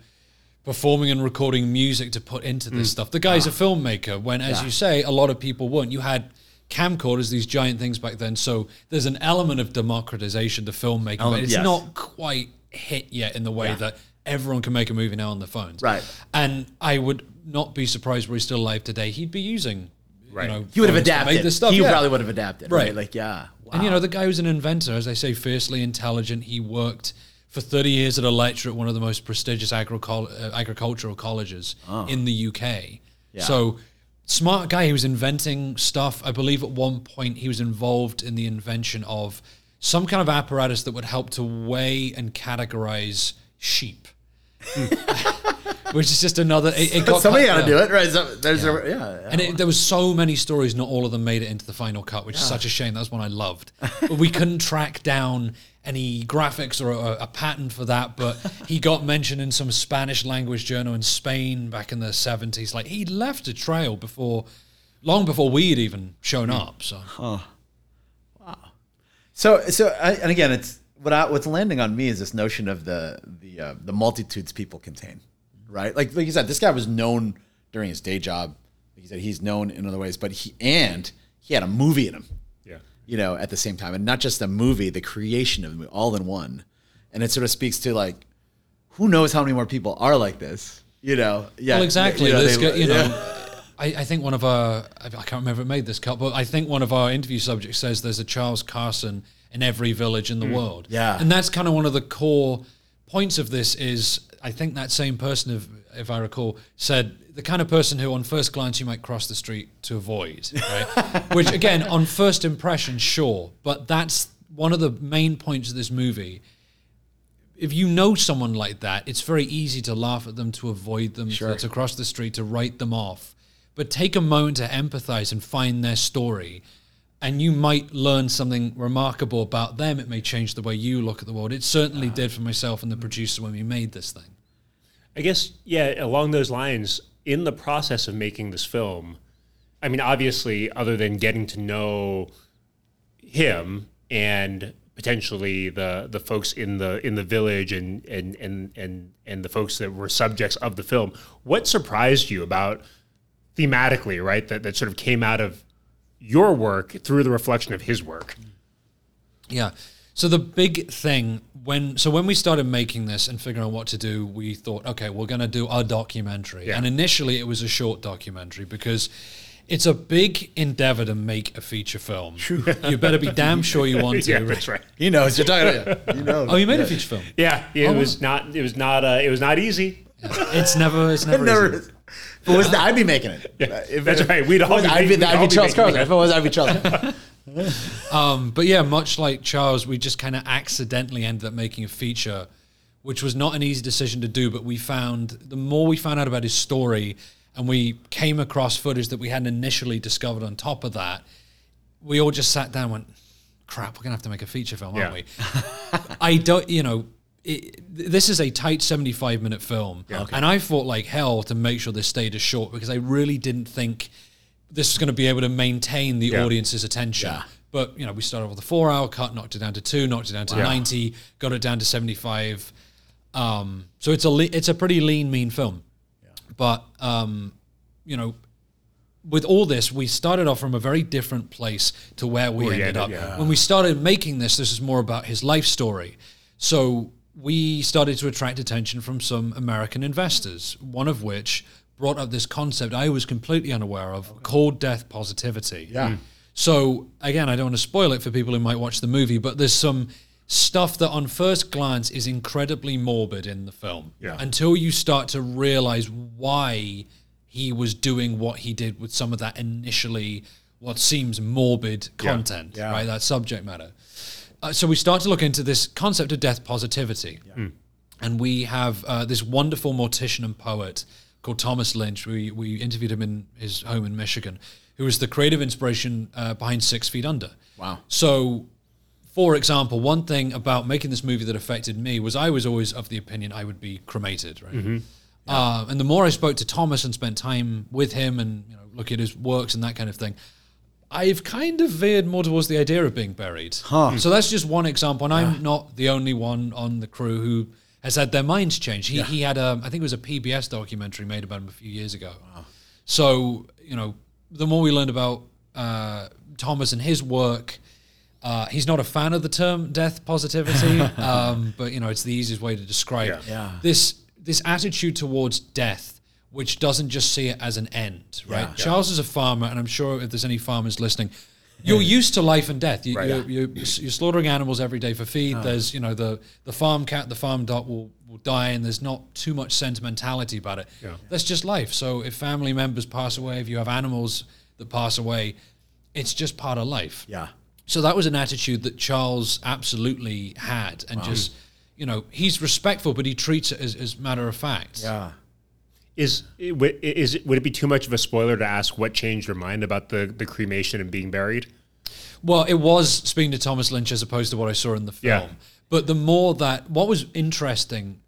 performing and recording music to put into this mm. stuff. The guy's a ah. filmmaker. When, as you say, a lot of people weren't. You had camcorders, these giant things back then. So there's an element of democratization to filmmaking, but it's yes. not quite hit yet in the way that everyone can make a movie now on their phones. Right. And I would not be surprised were he still alive today. He'd be using. Right. You know, He would have adapted. Make this stuff. he yeah. probably would have adapted. Right. Right. Like, yeah. And you know, the guy was an inventor, as I say, fiercely intelligent. He worked for 30 years at a lecture at one of the most prestigious agricul- uh, agricultural colleges in the UK. Yeah. So, smart guy. He was inventing stuff. I believe at one point he was involved in the invention of some kind of apparatus that would help to weigh and categorize sheep. Which is just another. It, it got Somebody got to do it, right? So there's a yeah. And it, there was so many stories, not all of them made it into the final cut, which is such a shame. That's one I loved. But we couldn't track down any graphics or a, a pattern for that. But he got mentioned in some Spanish language journal in Spain back in the seventies. Like he left a trail before, long before we had even shown hmm. up. So wow. So, so, I, and again, it's what I, what's landing on me is this notion of the the uh, the multitudes people contain, right? Like, like you said, this guy was known during his day job. Like you said, he's known in other ways, but he and he had a movie in him, Yeah. you know, at the same time, and not just a movie, the creation of the movie, all in one, and it sort of speaks to like, who knows how many more people are like this, you know? Yeah, well, exactly. You know, This they- guy- you yeah. know, I, I think one of our I can't remember if it made this cut, but I think one of our interview subjects says there's a Charles Carson in every village in the mm. world. Yeah. and that's kind of one of the core points of this. Is I think that same person, if if I recall, said the kind of person who, on first glance, you might cross the street to avoid. Right? Which again, on first impression, sure, but that's one of the main points of this movie if you know someone like that, it's very easy to laugh at them, to avoid them, to, to cross the street, to write them off. But take a moment to empathize and find their story, and you might learn something remarkable about them. It may change the way you look at the world. It certainly ah. did for myself and the producer when we made this thing. I guess, yeah, along those lines, in the process of making this film, I mean, obviously, other than getting to know him and potentially the the folks in the in the village and and and and and the folks that were subjects of the film, what surprised you about thematically, right? That that sort of came out of your work through the reflection of his work. Yeah. So the big thing when so when we started making this and figuring out what to do, we thought, okay, we're going to do a documentary. Yeah. And initially, it was a short documentary because it's a big endeavor to make a feature film. You better be damn sure you want to. yeah, that's right. he knows you're talking about. You know, Oh, you made a feature film. Yeah, it Oh, was not. It was not. Uh, it was not easy. It's never. It's never. never. Easy. If it was the, I'd be making it. If That's it- right. We'd all was, be I'd be, making- I'd we'd be be Charles making Carlson. If it was, I'd be Charles. Um, but yeah, much like Charles, we just kind of accidentally ended up making a feature, which was not an easy decision to do. But we found the more we found out about his story, and we came across footage that we hadn't initially discovered. On top of that, we all just sat down, and went, "Crap, we're gonna have to make a feature film, aren't Yeah. we?" I don't, you know. It, this is a tight 75 minute film. And I fought like hell to make sure this stayed as short because I really didn't think this was going to be able to maintain the Yeah. audience's attention. But, you know, we started off with a four hour cut, knocked it down to two, knocked it down to 90, got it down to 75. Um, so it's a, le- it's a pretty lean, mean film. But, um, you know, with all this, we started off from a very different place to where we Where you ended up. yeah. When we started making this, this is more about his life story. So we started to attract attention from some American investors, one of which brought up this concept I was completely unaware of called death positivity. Yeah. Hmm. So again, I don't want to spoil it for people who might watch the movie, but there's some stuff that on first glance is incredibly morbid in the film. Yeah. Until you start to realize why he was doing what he did with some of that initially what seems morbid content, Yeah. right? That subject matter. Uh, so we start to look into this concept of death positivity. And we have uh, this wonderful mortician and poet called Thomas Lynch. We, we interviewed him in his home in Michigan, who was the creative inspiration uh, behind Six Feet Under. Wow. So, for example, one thing about making this movie that affected me was I was always of the opinion I would be cremated, right? Uh, and the more I spoke to Thomas and spent time with him and you know look at his works and that kind of thing, I've kind of veered more towards the idea of being buried. So that's just one example, and I'm not the only one on the crew who has had their minds changed. He, he had a, I think it was a PBS documentary made about him a few years ago. So you know, the more we learned about uh, Thomas and his work, uh, he's not a fan of the term death positivity, um, but you know, it's the easiest way to describe Yeah. Yeah. this this attitude towards death, which doesn't just see it as an end, right? Yeah. Charles is a farmer, and I'm sure if there's any farmers listening. You're used to life and death. You, Right. you're, you're, you're slaughtering animals every day for feed. Oh. There's, you know, the, the farm cat, the farm dog will, will die, and there's not too much sentimentality about it. Yeah. That's just life. So if family members pass away, if you have animals that pass away, it's just part of life. Yeah. So that was an attitude that Charles absolutely had, and just you know he's respectful, but he treats it as, as matter of fact. Yeah. Is it- is it, would it be too much of a spoiler to ask what changed your mind about the, the cremation and being buried? Well, it was speaking to Thomas Lynch as opposed to what I saw in the film. Yeah. But the more that what was interesting,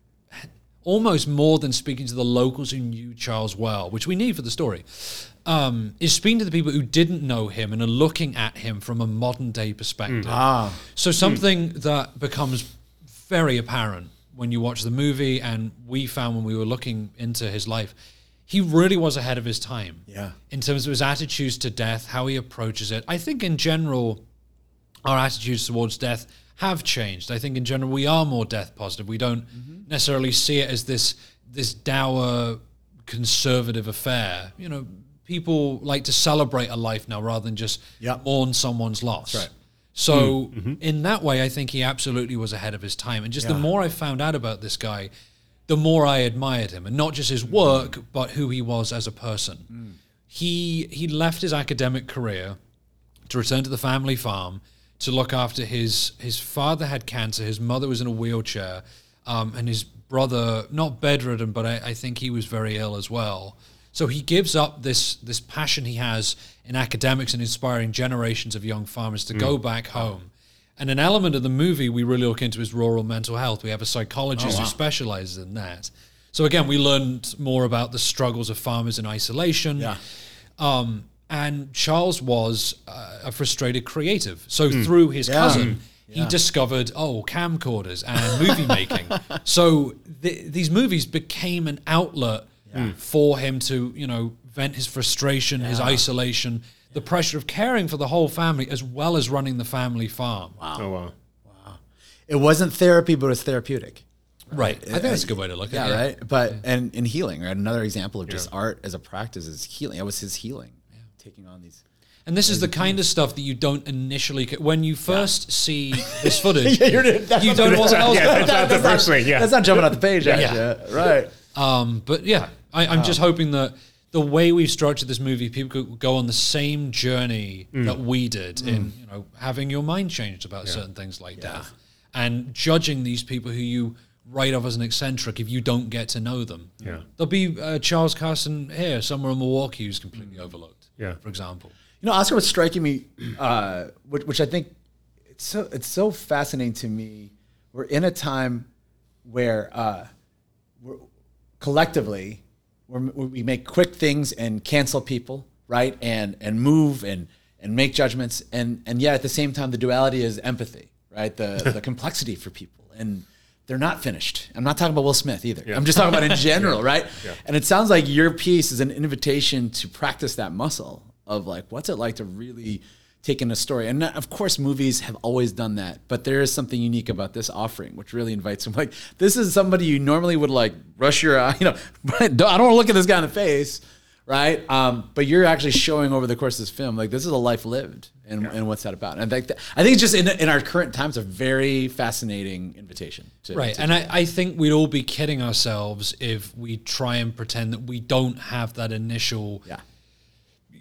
almost more than speaking to the locals who knew Charles well, which we need for the story, um, is speaking to the people who didn't know him and are looking at him from a modern day perspective. Ah. So something that becomes very apparent when you watch the movie, and we found when we were looking into his life, he really was ahead of his time. Yeah. In terms of his attitudes to death, how he approaches it. I think in general, our attitudes towards death have changed. I think in general we are more death positive. We don't mm-hmm. necessarily see it as this this dour conservative affair. You know, people like to celebrate a life now rather than just Yep. mourn someone's loss. right. So hmm. mm-hmm. in that way, I think he absolutely was ahead of his time. And just the more I found out about this guy, the more I admired him, and not just his work, mm-hmm. but who he was as a person. Mm. He he left his academic career to return to the family farm to look after his his father had cancer, his mother was in a wheelchair, um, and his brother not bedridden, but I, I think he was very ill as well. So he gives up this this passion he has in academics and inspiring generations of young farmers to go back home. And an element of the movie we really look into is rural mental health. We have a psychologist who specializes in that. So again, we learned more about the struggles of farmers in isolation. Yeah. Um, and Charles was uh, a frustrated creative. So through his cousin, he discovered oh camcorders and movie making. So th- these movies became an outlet Mm. for him to you know vent his frustration, his isolation, the pressure of caring for the whole family as well as running the family farm. Oh wow. It wasn't therapy, but it was therapeutic. Right. I think that's a good way to look at it. Yeah, right. But and in healing, right? Another example of just art as a practice is healing. It was his healing, taking on these. And this is the kind of stuff that you don't initially when you first see this footage. Yeah, you're- that's you don't I'm want saying. to. Yeah, that's not the first thing. Yeah. That's not jumping off the page. Yeah. Yeah, right. Um, but yeah, I, I'm just hoping that the way we've structured this movie, people could go on the same journey that we did in, you know, having your mind changed about certain things like death, and judging these people who you write off as an eccentric if you don't get to know them. Yeah. There'll be uh, Charles Carson here, somewhere in Milwaukee, who's completely overlooked. Yeah. for example. You know, Oscar was striking me, uh, which, which I think it's so it's so fascinating to me. We're in a time where uh, we're, collectively we're, we make quick things and cancel people, right? And and move and and make judgments, and and yet at the same time, the duality is empathy, right? The the complexity for people, and they're not finished. I'm not talking about Will Smith either. I'm just talking about in general, right? And it sounds like your piece is an invitation to practice that muscle of like, what's it like to really take in a story? And of course, movies have always done that, but there is something unique about this offering, which really invites them. Like, this is somebody you normally would like rush your eye, you know, I don't want to look at this guy in the face, right? Um, but you're actually showing over the course of this film, like this is a life lived, and, and what's that about? And I think that, I think it's just in, in our current times a very fascinating invitation. To, Right. to- And I, I think we'd all be kidding ourselves if we try and pretend that we don't have that initial, yeah.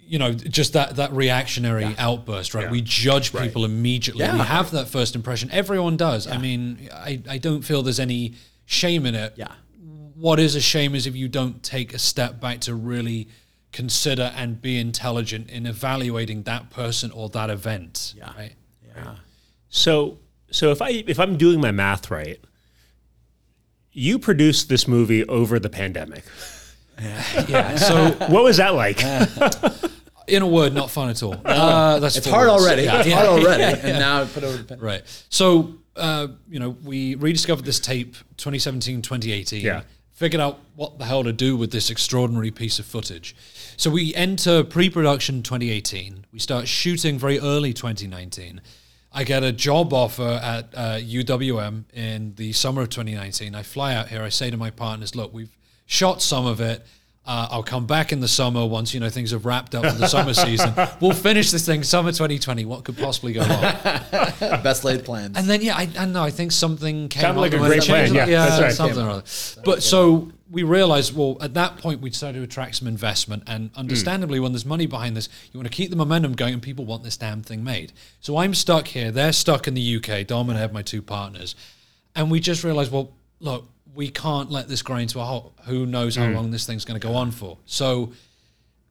You know, just that, that reactionary outburst, right? We judge people immediately. Yeah. We have that first impression. Everyone does. I mean, I, I don't feel there's any shame in it. Yeah. What is a shame is if you don't take a step back to really consider and be intelligent in evaluating that person or that event. Yeah. Right. So so if I if I'm doing my math right, you produced this movie over the pandemic. Yeah. So What was that like? in a word, not fun at all. Uh, that's It's hard words. already. Yeah, it's yeah, hard already. yeah, And now put over the pen. Right. So, uh, you know, we rediscovered this tape 2017, 2018. Yeah. Figured out what the hell to do with this extraordinary piece of footage. So we enter pre production 2018. We start shooting very early 2019. I get a job offer at uh, UWM in the summer of 2019. I fly out here. I say to my partners, look, we've shot some of it. Uh, I'll come back in the summer once you know things have wrapped up for the summer season. We'll finish this thing summer 2020. What could possibly go wrong? Best laid plans. And then yeah, I, I don't know. I think something came. Sounded like a with great it. plan. Yeah, yeah, that's right. something or other. But so we realized, well, at that point, we decided to attract some investment, and understandably, when there's money behind this, you want to keep the momentum going, and people want this damn thing made. So I'm stuck here. They're stuck in the UK. Dom and I have my two partners, and we just realized, well, look, we can't let this grind to a halt. Who knows how long this thing's going to go on for? So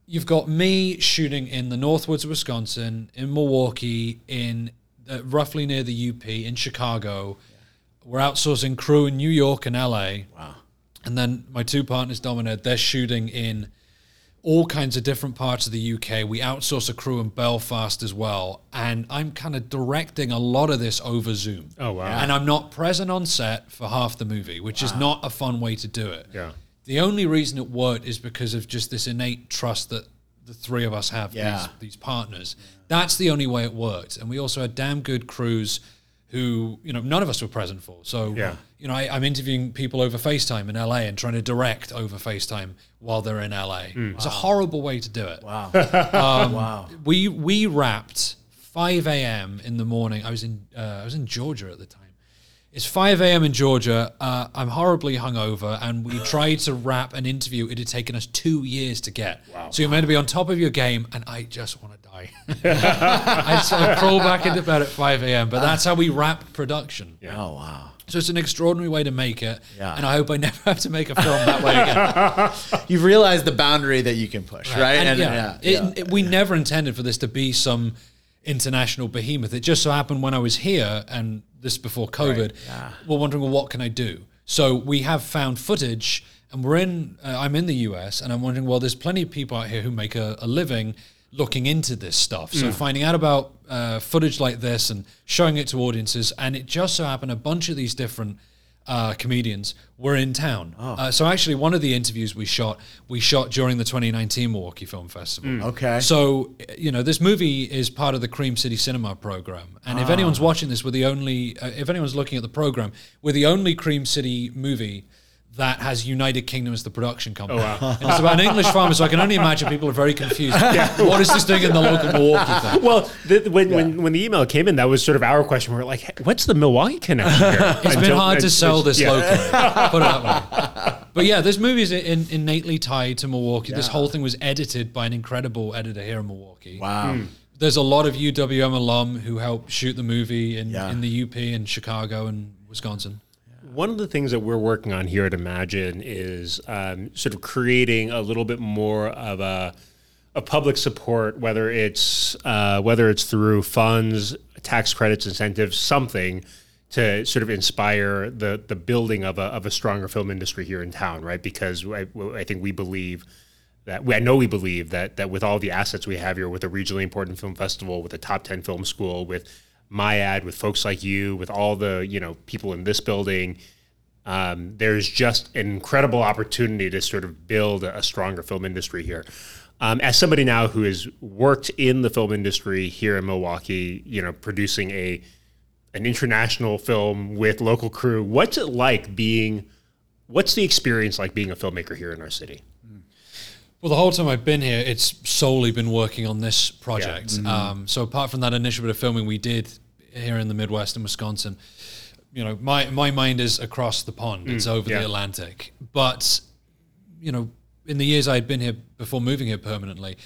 you've got me shooting in the Northwoods of Wisconsin, in Milwaukee, in uh, roughly near the UP, in Chicago. We're outsourcing crew in New York and LA. wow. And then my two partners, Dom and Ed, they're shooting in all kinds of different parts of the UK. We outsource a crew in Belfast as well. And I'm kind of directing a lot of this over Zoom. Oh, wow. And I'm not present on set for half the movie, which is ah. not a fun way to do it. Yeah. The only reason it worked is because of just this innate trust that the three of us have, Yeah. these, these partners. That's the only way it worked. And we also had damn good crews who, you know, none of us were present for. So, Yeah. You know, I, I'm interviewing people over FaceTime in LA and trying to direct over FaceTime while they're in LA. It's a horrible way to do it. Wow. Um, wow. We we wrapped 5 a.m. in the morning. I was in uh, I was in Georgia at the time. It's 5 a.m. in Georgia. Uh, I'm horribly hungover, and we tried to wrap an interview. It had taken us two years to get. Wow. So you're meant to be on top of your game, and I just want to die. I just want crawl back into bed at 5 a.m. But that's how we wrap production. Oh, wow. So it's an extraordinary way to make it, Yeah. and I hope I never have to make a film that way again. You've realized the boundary that you can push, right? And, And, yeah, yeah, it, yeah. it- we never intended for this to be some international behemoth. It just so happened when I was here, and this before COVID, we're wondering, well, what can I do? So we have found footage, and we're in. Uh, I'm in the US, and I'm wondering, well, there's plenty of people out here who make a, a living looking into this stuff. So finding out about uh, footage like this and showing it to audiences, and it just so happened a bunch of these different uh, comedians were in town. Uh, so actually, one of the interviews we shot, we shot during the 2019 Milwaukee Film Festival. Okay. So you know, this movie is part of the Cream City Cinema program, and if anyone's watching this, we're the only. Uh, if anyone's looking at the program, we're the only Cream City movie. That has United Kingdom as the production company. Oh And it's about an English farmer, so I can only imagine people are very confused. yeah. What is this doing in the local Milwaukee thing? Well, the, when, when when the email came in, that was sort of our question. We were like, hey, "What's the Milwaukee connection here?" It's been hard to sell this yeah. locally. Put it that way. But yeah, this movie is in, innately tied to Milwaukee. This whole thing was edited by an incredible editor here in Milwaukee. wow. Hmm. There's a lot of UWM alum who helped shoot the movie in, Yeah. in the UP and Chicago and Wisconsin. One of the things that we're working on here at Imagine is um, sort of creating a little bit more of a, a public support, whether it's uh, whether it's through funds, tax credits, incentives, something to sort of inspire the the building of a of a stronger film industry here in town, right? Because I, I think we believe that we, I know we believe that that with all the assets we have here, with a regionally important film festival, with a top ten film school, with my ad, with folks like you, with all the you know people in this building, um, there's just an incredible opportunity to sort of build a, stronger film industry here. Um, as somebody now who has worked in the film industry here in Milwaukee, you know, producing a an international film with local crew, what's it like being? What's the experience like being a filmmaker here in our city? Well, the whole time I've been here, it's solely been working on this project. Um, so apart from that initial bit of filming we did here in the Midwest in Wisconsin, you know, my my mind is across the pond. It's over yeah. the Atlantic. But you know, in the years I had been here before moving here permanently,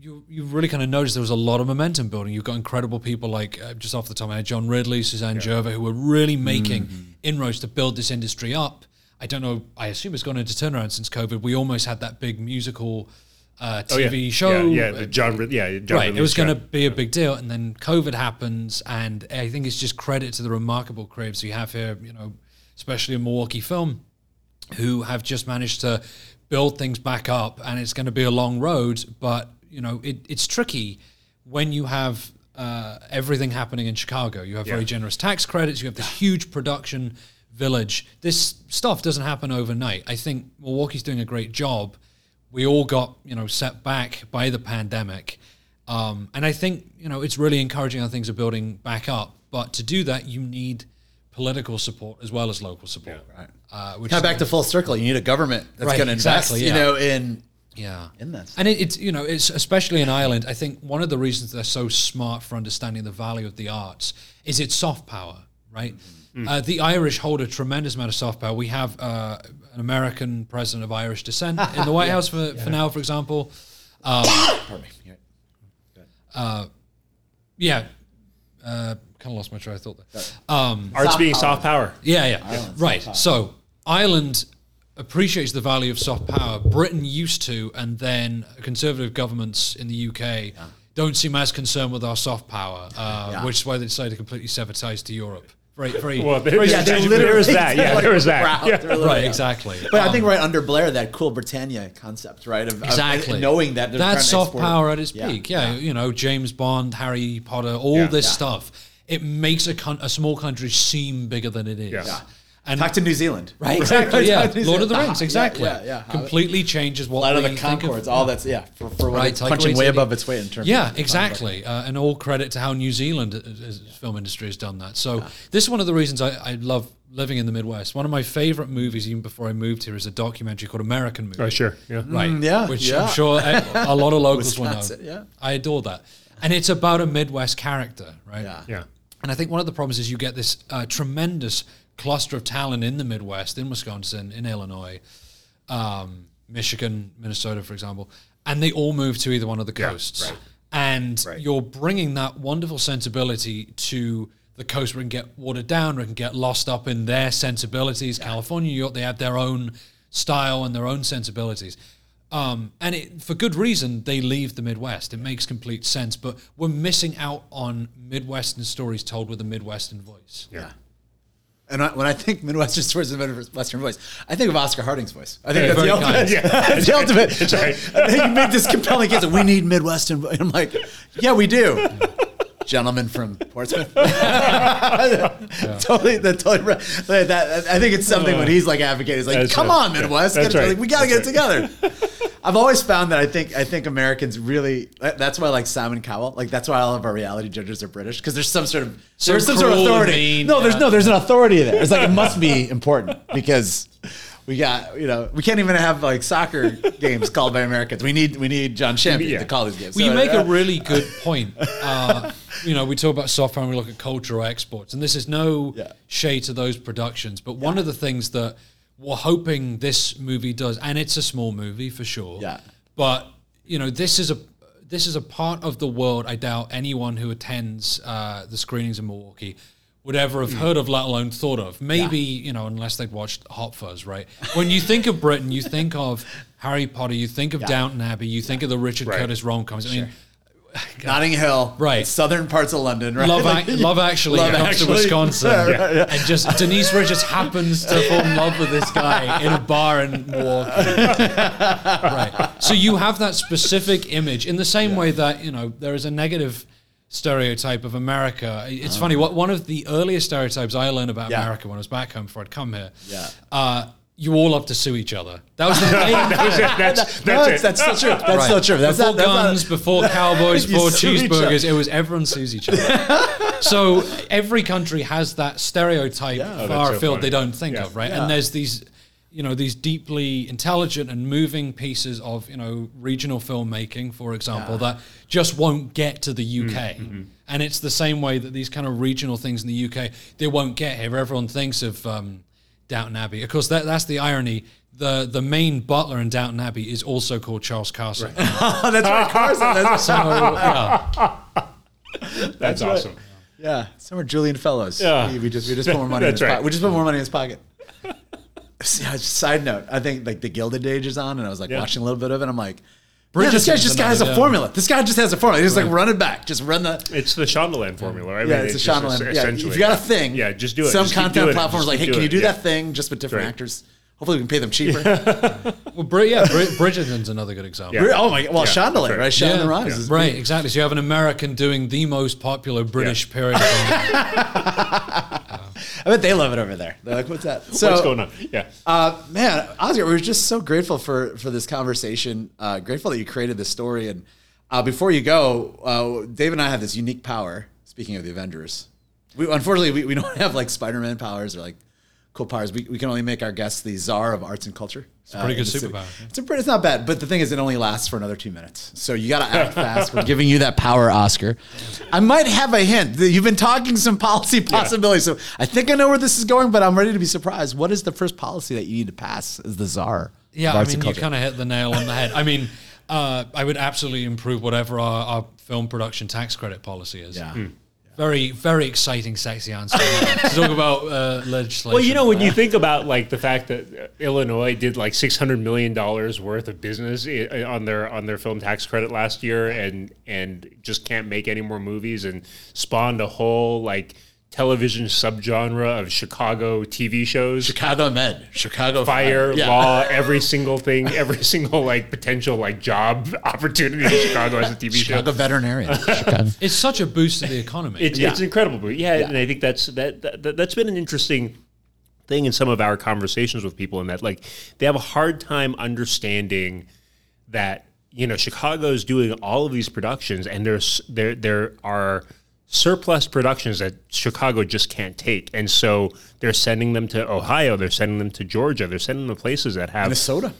you you really kind of noticed there was a lot of momentum building. You've got incredible people like uh, just off the top of my head, John Ridley, Suzanne Gervais, who were really making inroads to build this industry up. I don't know. I assume it's gone into turnaround since COVID. We almost had that big musical uh, Oh, yeah. TV show. yeah, yeah, John, yeah, John right. It was going to be a big deal, and then COVID happens, and I think it's just credit to the remarkable creatives we have here. You know, especially in Milwaukee film, who have just managed to build things back up, and it's going to be a long road. But you know, it, it's tricky when you have uh, everything happening in Chicago. You have very generous tax credits. You have this huge production village. This stuff doesn't happen overnight. I think Milwaukee's doing a great job. We all got you know set back by the pandemic, um, and I think you know it's really encouraging how things are building back up. But to do that, you need political support as well as local support. Right. Uh, which Kind of back to full circle. You need a government that's Right, going to invest, exactly, you know, in yeah in this. and it, it's you know it's especially in Ireland. I think one of the reasons they're so smart for understanding the value of the arts is its soft power, right? Uh, the Irish hold a tremendous amount of soft power. We have uh, an American president of Irish descent in the White House for, for now, for example. Pardon me. Yeah. Yeah, uh, kind of lost my train of thought there. Um, Arts Soft being power. soft power. Yeah, yeah. right. So Ireland appreciates the value of soft power. Britain used to, and then conservative governments in the UK don't seem as concerned with our soft power, uh, Yeah. which is why they decided to completely sever ties to Europe. Very, very. Well, there, very yeah, there, strategic- there that. Yeah, Like there was that. Yeah. Right, exactly. But I Um, think right under Blair, that cool Britannia concept, right? Of, of Exactly. knowing that they're that's soft power at its Yeah, peak. Yeah, you know, James Bond, Harry Potter, all Yeah. this Yeah. stuff. It makes a, con- a small country seem bigger than it is. Yeah. Yeah. And Talk to New Zealand. Right, exactly. Yeah, Talk to New Lord of the Rings, exactly. Yeah, yeah. Completely changes what Flight of the Conchords, of. all that's yeah for, for what Right, it's Taika punching way Waititi. above its weight in terms. Yeah, of exactly. Uh, and all credit to how New Zealand uh, uh, film industry has done that. So this is one of the reasons I, I love living in the Midwest. One of my favorite movies, even before I moved here, is a documentary called American Movie. Oh, sure. Yeah. Right. Mm, yeah, Which yeah. I'm sure a, a lot of locals will know. Wisconsin, yeah. I adore that. And it's about a Midwest character, right? Yeah. Yeah. And I think one of the problems is you get this uh, tremendous cluster of talent in the Midwest, in Wisconsin, in Illinois, um, Michigan, Minnesota, for example, and they all move to either one of the Yeah, coasts. right. And Right. you're bringing that wonderful sensibility to the coast where it can get watered down, where it can get lost up in their sensibilities. California, New York, they have their own style and their own sensibilities. Um, and it, for good reason, they leave the Midwest. It makes complete sense, but we're missing out on Midwestern stories told with a Midwestern voice. Yeah. And I, when I think Midwestern stories and Midwestern voice, I think of Oscar Harding's voice. I think that's the ultimate. Yeah, that's the ultimate. That's right. And then you make this compelling case. that We need Midwestern. And I'm like, yeah, we do. Gentleman from Portsmouth. totally, that totally. right. That, I think it's something when he's like advocating. He's like, come right. on, Midwest. Get right. like, we got to That's get it together. I've always found that I think I think Americans really. That's why I like Simon Cowell. Like that's why all of our reality judges are British because there's some sort of So there's some sort of authority. mean, no, there's yeah. no there's an authority there. It's like it must be important because we got you know we can't even have like soccer games called by Americans. We need we need Jon Champion Yeah. to call these games. Well, you make uh, a really good point. Uh, you know, we talk about soft power and we look at cultural exports, and this is no Yeah. shade to those productions. But one of the things that we're hoping this movie does, and it's a small movie for sure. Yeah. But you know, this is a this is a part of the world. I doubt anyone who attends uh, the screenings in Milwaukee would ever have hmm. heard of, let alone thought of. Maybe you know, unless they'd watched Hot Fuzz, right? When you think of Britain, you think of Harry Potter, you think of Downton Abbey, you think of the Richard Right. Curtis rom coms. I mean, Notting Hill, Right. Southern parts of London, right? Love, Like, Ac- Love Actually Love comes Actually. to Wisconsin, Yeah, yeah. and just Denise Richards happens to fall in love with this guy in a bar in Milwaukee. right. So you have that specific image in the same way that you know there is a negative stereotype of America. It's funny. What one of the earliest stereotypes I learned about Yeah. America when I was back home before I'd come here. Yeah. Uh, you all love to sue each other. That was the main that's, that's No, it. that's, that's still true. That's Right. still true. That's before not, that's not- guns, before cowboys, before cheeseburgers, it was everyone sues each other. so every country has that stereotype Yeah. Far so afield funny. they don't think Yeah. of, right? Yeah. And there's these, you know, these deeply intelligent and moving pieces of, you know, regional filmmaking, for example, that just won't get to the UK. Mm-hmm. And it's the same way that these kind of regional things in the UK they won't get here. Everyone thinks of um, Downton Abbey. Of course, that, that's the irony. The the main butler in Downton Abbey is also called Charles Carson. Oh, that's right, Carson. That's, So yeah, That's right. awesome. yeah, some are Julian Fellowes. Yeah. we, we just we just put more money. in That's his right. pocket. We just put more money in his pocket. Yeah, Side note: I think like the Gilded Age is on, and I was like Yeah. watching a little bit of it. I'm like, yeah, this guy just has a formula. This guy just has a formula. He's just like run it back. Just run the. It's the Shondaland formula, right? I Yeah, mean, it's a just Shondaland. Yeah, essentially. if you got a thing, yeah, just do it. Some Just content platforms like, hey, can you doing do it. that thing just with different Right. actors? Hopefully, we can pay them cheaper. well, Bri- yeah, Bri- Bridgerton's another good example. Yeah. Oh my! Well, Yeah, Shondaland, that's right? Shondaland Yeah, Rhimes is right, exactly. So you have an American doing the most popular British period. I bet they love it over there. They're like, "What's that?" So, What's going on? Yeah. Uh, man, Oscar, we're just so grateful for for this conversation. Uh, grateful that you created this story. And uh, before you go, uh, Dave and I have this unique power. Speaking of the Avengers, we unfortunately we, we don't have like Spider Man powers or like cool powers. We, we can only make our guests the czar of arts and culture. It's a pretty good superpower, It's a pretty, it's not bad, but the thing is, it only lasts for another two minutes. So you got to act fast. We're giving you that power, Oscar. I might have a hint. that You've been talking some policy possibilities, so I think I know where this is going, but I'm ready to be surprised. What is the first policy that you need to pass as the czar? Yeah, of I mean, and you kind of hit the nail on the head. I mean, uh, I would absolutely improve whatever our, our film production tax credit policy is. Yeah. Very, very exciting, sexy answer. to talk about uh, legislation. Well, you know, when you think about like the fact that uh, Illinois did like six hundred million dollars worth of business i- on their on their film tax credit last year, and and just can't make any more movies, and spawned a whole like television subgenre of Chicago TV shows. Chicago Med, Chicago Fire, Yeah. law, every single thing, every single like potential like job opportunity in Chicago as a TV show. Chicago veterinarian. Chicago. it's such a boost to the economy. It's, it's incredible, but yeah, and I think that's that, that that's been an interesting thing in some of our conversations with people, in that like they have a hard time understanding that you know Chicago is doing all of these productions, and there's there there are surplus productions that Chicago just can't take, and so they're sending them to Ohio, they're sending them to Georgia, they're sending them to places that have Minnesota.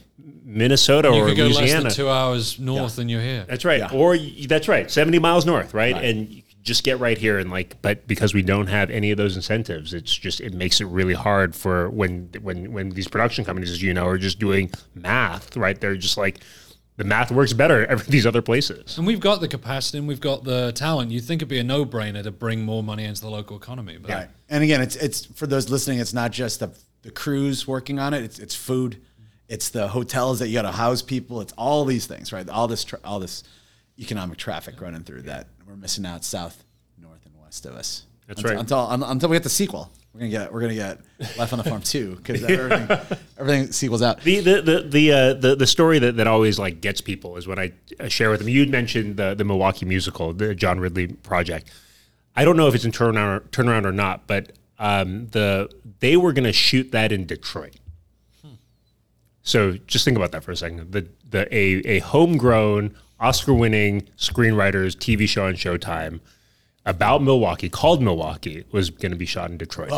Minnesota you or could go less Louisiana. than two hours north and you're here. That's right. Yeah. Or that's right. 70 miles north, right? And you just get right here and like but because we don't have any of those incentives, it's just it makes it really hard for when when when these production companies as you know are just doing math, right? They're just like the math works better at these other places. And we've got the capacity and we've got the talent. You'd think it'd be a no-brainer to bring more money into the local economy. But Right. And again, it's it's for those listening. It's not just the the crews working on it. It's it's food. It's the hotels that you got to house people. It's all these things, right? All this tra- all this economic traffic running through that we're missing out south, north, and west of us. That's until, right. Until until we get the sequel, we're gonna get we're gonna get Life on the Farm too because everything everything sequels out. The the the the, uh, the the story that, that always like gets people is when I uh, share with them. You mentioned the the Milwaukee musical, the John Ridley project. I don't know if it's in turnaround turnaround or not, but um, the they were going to shoot that in Detroit. So just think about that for a second. The the a a homegrown Oscar winning screenwriters TV show on Showtime about Milwaukee called Milwaukee was going to be shot in Detroit.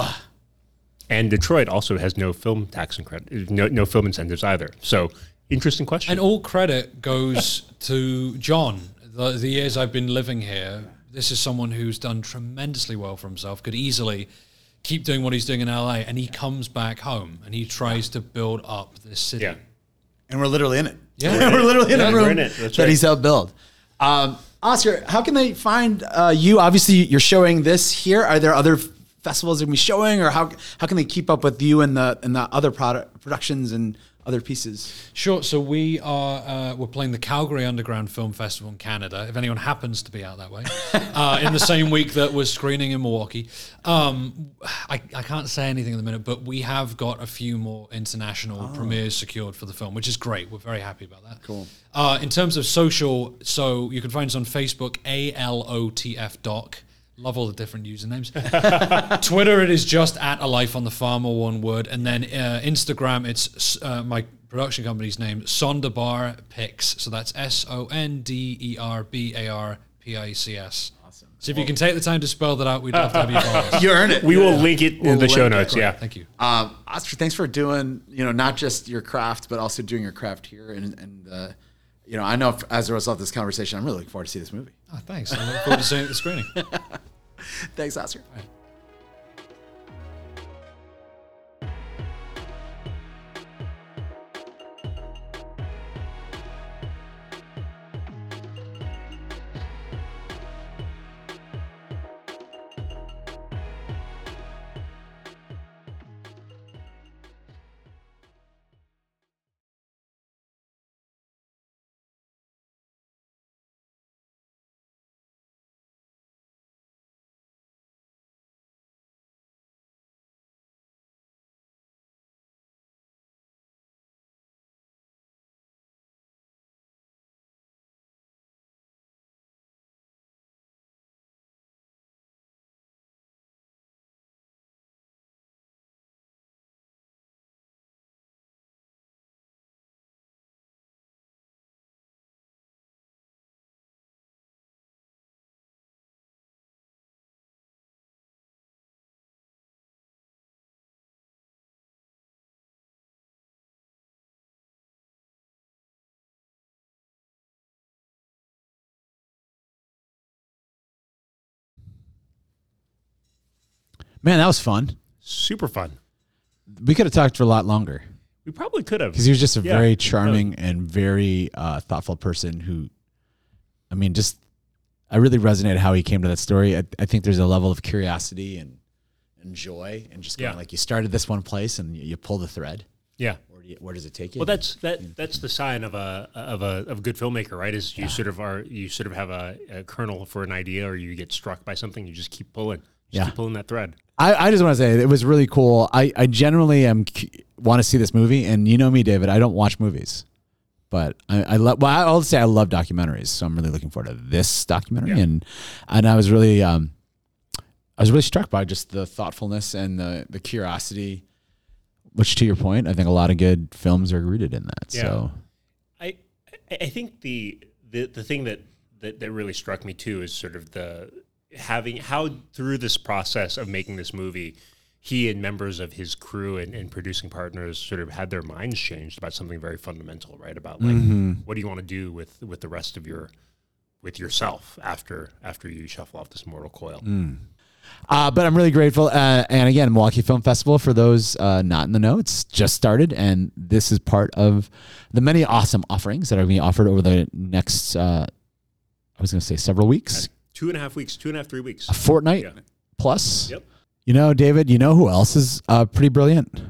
And Detroit also has no film tax and credit, no, no film incentives either. So, interesting question. And all credit goes to John. The, the years I've been living here, this is someone who's done tremendously well for himself, could easily keep doing what he's doing in LA, and he comes back home and he tries to build up this city. yeah, and we're literally in it. Yeah. we're literally in Yeah, a we're room in it. That's that he's helped build. Um, Oscar, how can they find uh, you? Obviously, you're showing this here. Are there other festivals that be showing, or how how can they keep up with you and the and the other product productions and other pieces? Sure. So we are uh, we're playing the Calgary Underground Film Festival in Canada. If anyone happens to be out that way, uh, in the same week that we're screening in Milwaukee, um, I, I can't say anything at the minute, but we have got a few more international premieres secured for the film, which is great. We're very happy about that. Cool. Uh, in terms of social, so you can find us on Facebook, A L O T F Doc. Love all the different usernames. Twitter, it is just at a life on the farm or one word, and then uh, Instagram, it's uh, my production company's name, Sonderbar Pics. So that's S O N D E R B A R P I C S. Awesome. So if you can take the time to spell that out, we'd love to have you follow us. You earn it. We will link it in the show link it. notes. Yeah. Thank you. Um, Oscar, thanks for doing, you know, not just your craft, but also doing your craft here. And, and uh, you know, I know if, as a result of this conversation, I'm really looking forward to see this movie. Oh, thanks. I look forward to seeing it at the screening. Thanks, Oscar. Man, that was fun. Super fun. We could have talked for a lot longer We probably could have. because he was just a Yeah. very charming and very uh, thoughtful person who, I mean, just I really resonated how he came to that story. I, I think there's a level of curiosity and, and joy and just going Yeah. like you started this one place and you, you pull the thread. Yeah. Where, do you, where does it take you? Well, that's that. That's the sign of a of a of a good filmmaker, right? Is you sort of are you sort of have a, a kernel for an idea, or you get struck by something, you just keep pulling, just Yeah. keep pulling that thread. I, I just want to say it was really cool. I, I generally am want to see this movie, and you know me, David. I don't watch movies, but I, I love. Well, I'll say I love documentaries, so I'm really looking forward to this documentary. Yeah. And and I was really um, I was really struck by just the thoughtfulness and the the curiosity. Which, to your point, I think a lot of good films are rooted in that. Yeah. So I I I think the the the thing that that that really struck me too is sort of the having how through this process of making this movie he and members of his crew and, and producing partners sort of had their minds changed about something very fundamental right about like what do you want to do with with the rest of your with yourself after after you shuffle off this mortal coil Uh, but I'm really grateful. Uh, and again, Milwaukee Film Festival, for those uh, not in the know, it's just started. And this is part of the many awesome offerings that are being offered over the next, uh, I was going to say several weeks, two and a half weeks two and a half three weeks a fortnight Yeah. plus. Yep. You know, David, you know who else is uh, pretty brilliant?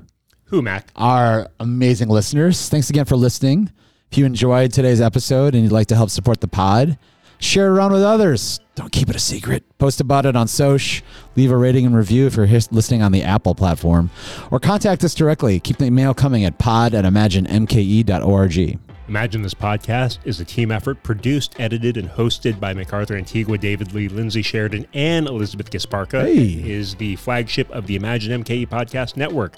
who mac Our amazing listeners. Thanks again for listening. If you enjoyed today's episode and you'd like to help support the pod, share it around with others. Don't keep it a secret. Post about it on Soch. Leave a rating and review if you're listening on the Apple platform. Or contact us directly. Keep the email coming at pod at imaginemke.org. Imagine This Podcast is a team effort produced, edited, and hosted by MacArthur Antigua, David Lee, Lindsay Sheridan, and Elizabeth Gasparka. Hey. It is the flagship of the Imagine MKE Podcast Network.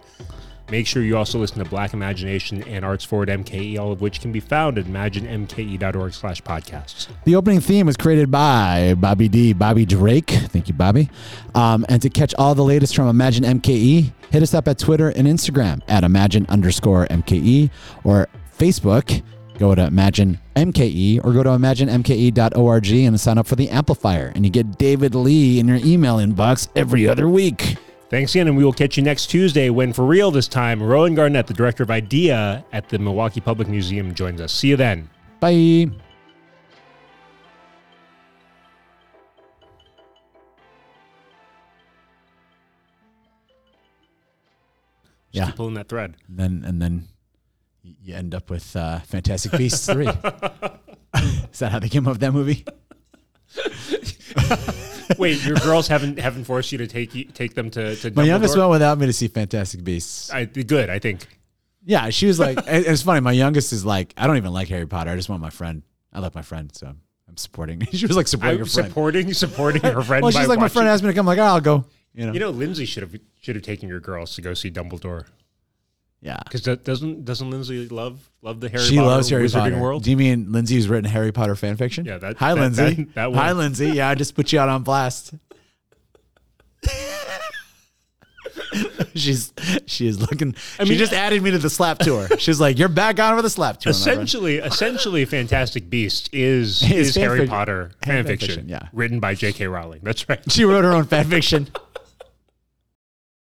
Make sure you also listen to Black Imagination and Arts Forward MKE, all of which can be found at imaginemke.org slash podcasts. The opening theme was created by Bobby D. Bobby Drake. Thank you, Bobby. Um, and to catch all the latest from Imagine MKE, hit us up at Twitter and Instagram at Imagine underscore MKE or Facebook. Go to Imagine MKE or go to imaginemke.org and sign up for the amplifier. And you get David Lee in your email inbox every other week. Thanks again, and we will catch you next Tuesday when, for real this time, Rowan Garnett, the director of IDEA at the Milwaukee Public Museum, joins us. See you then. Bye. Just Yeah. keep pulling that thread. And then, and then you end up with uh, Fantastic Beasts three. Is that how they came up with that movie? Wait, your girls haven't haven't forced you to take take them to to My youngest went without me to see Fantastic Beasts. I, good, I think. Yeah, she was like, it's funny. My youngest is like, I don't even like Harry Potter. I just want my friend. I like my friend, so I'm supporting. she was like supporting her I'm friend. supporting supporting her friend. well, she's like, my friend asked me to come. I'm like, oh, I'll go. You know, You know, Lindsay should have should have taken your girls to go see Dumbledore yeah. because doesn't doesn't Lindsay love love the Harry She Potter loves Harry Wizarding Potter. World? Do you mean Lindsay who's written Harry Potter fan fiction? Yeah, that- Hi, that- Lindsay. that- that Hi. Lindsay. Yeah, I just put you out on blast. She's she is looking. she mean, just added me to the slap tour. She's like, "You're back on for the slap tour." Essentially, essentially, Fantastic Beast is Is is Harry fiction. Potter Fan fan fiction, fiction, yeah. written by J.K. Rowling. That's right. She wrote her own fan fiction.